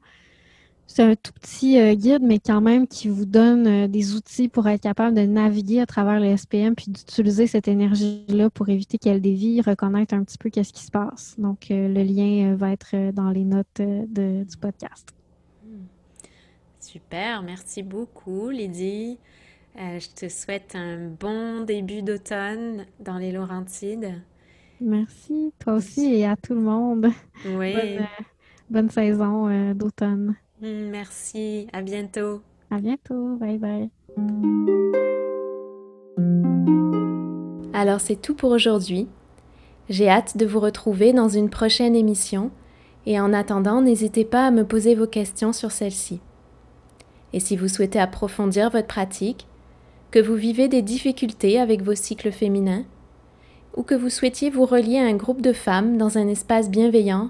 c'est un tout petit guide, mais quand même qui vous donne des outils pour être capable de naviguer à travers le SPM puis d'utiliser cette énergie-là pour éviter qu'elle dévie, reconnaître un petit peu qu'est-ce qui se passe. Donc, le lien va être dans les notes du podcast. Super, merci beaucoup, Lydie. Euh, je te souhaite un bon début d'automne dans les Laurentides. Merci, toi aussi et à tout le monde. Oui. Bonne, euh, saison euh, d'automne. Merci, à bientôt. À bientôt, bye bye. Alors c'est tout pour aujourd'hui. J'ai hâte de vous retrouver dans une prochaine émission et en attendant, n'hésitez pas à me poser vos questions sur celle-ci. Et si vous souhaitez approfondir votre pratique, que vous vivez des difficultés avec vos cycles féminins, ou que vous souhaitiez vous relier à un groupe de femmes dans un espace bienveillant,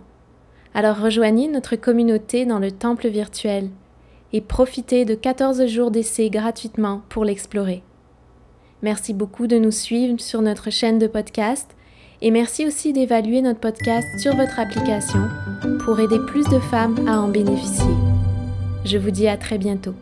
alors rejoignez notre communauté dans le temple virtuel et profitez de 14 jours d'essai gratuitement pour l'explorer. Merci beaucoup de nous suivre sur notre chaîne de podcast et merci aussi d'évaluer notre podcast sur votre application pour aider plus de femmes à en bénéficier. Je vous dis à très bientôt.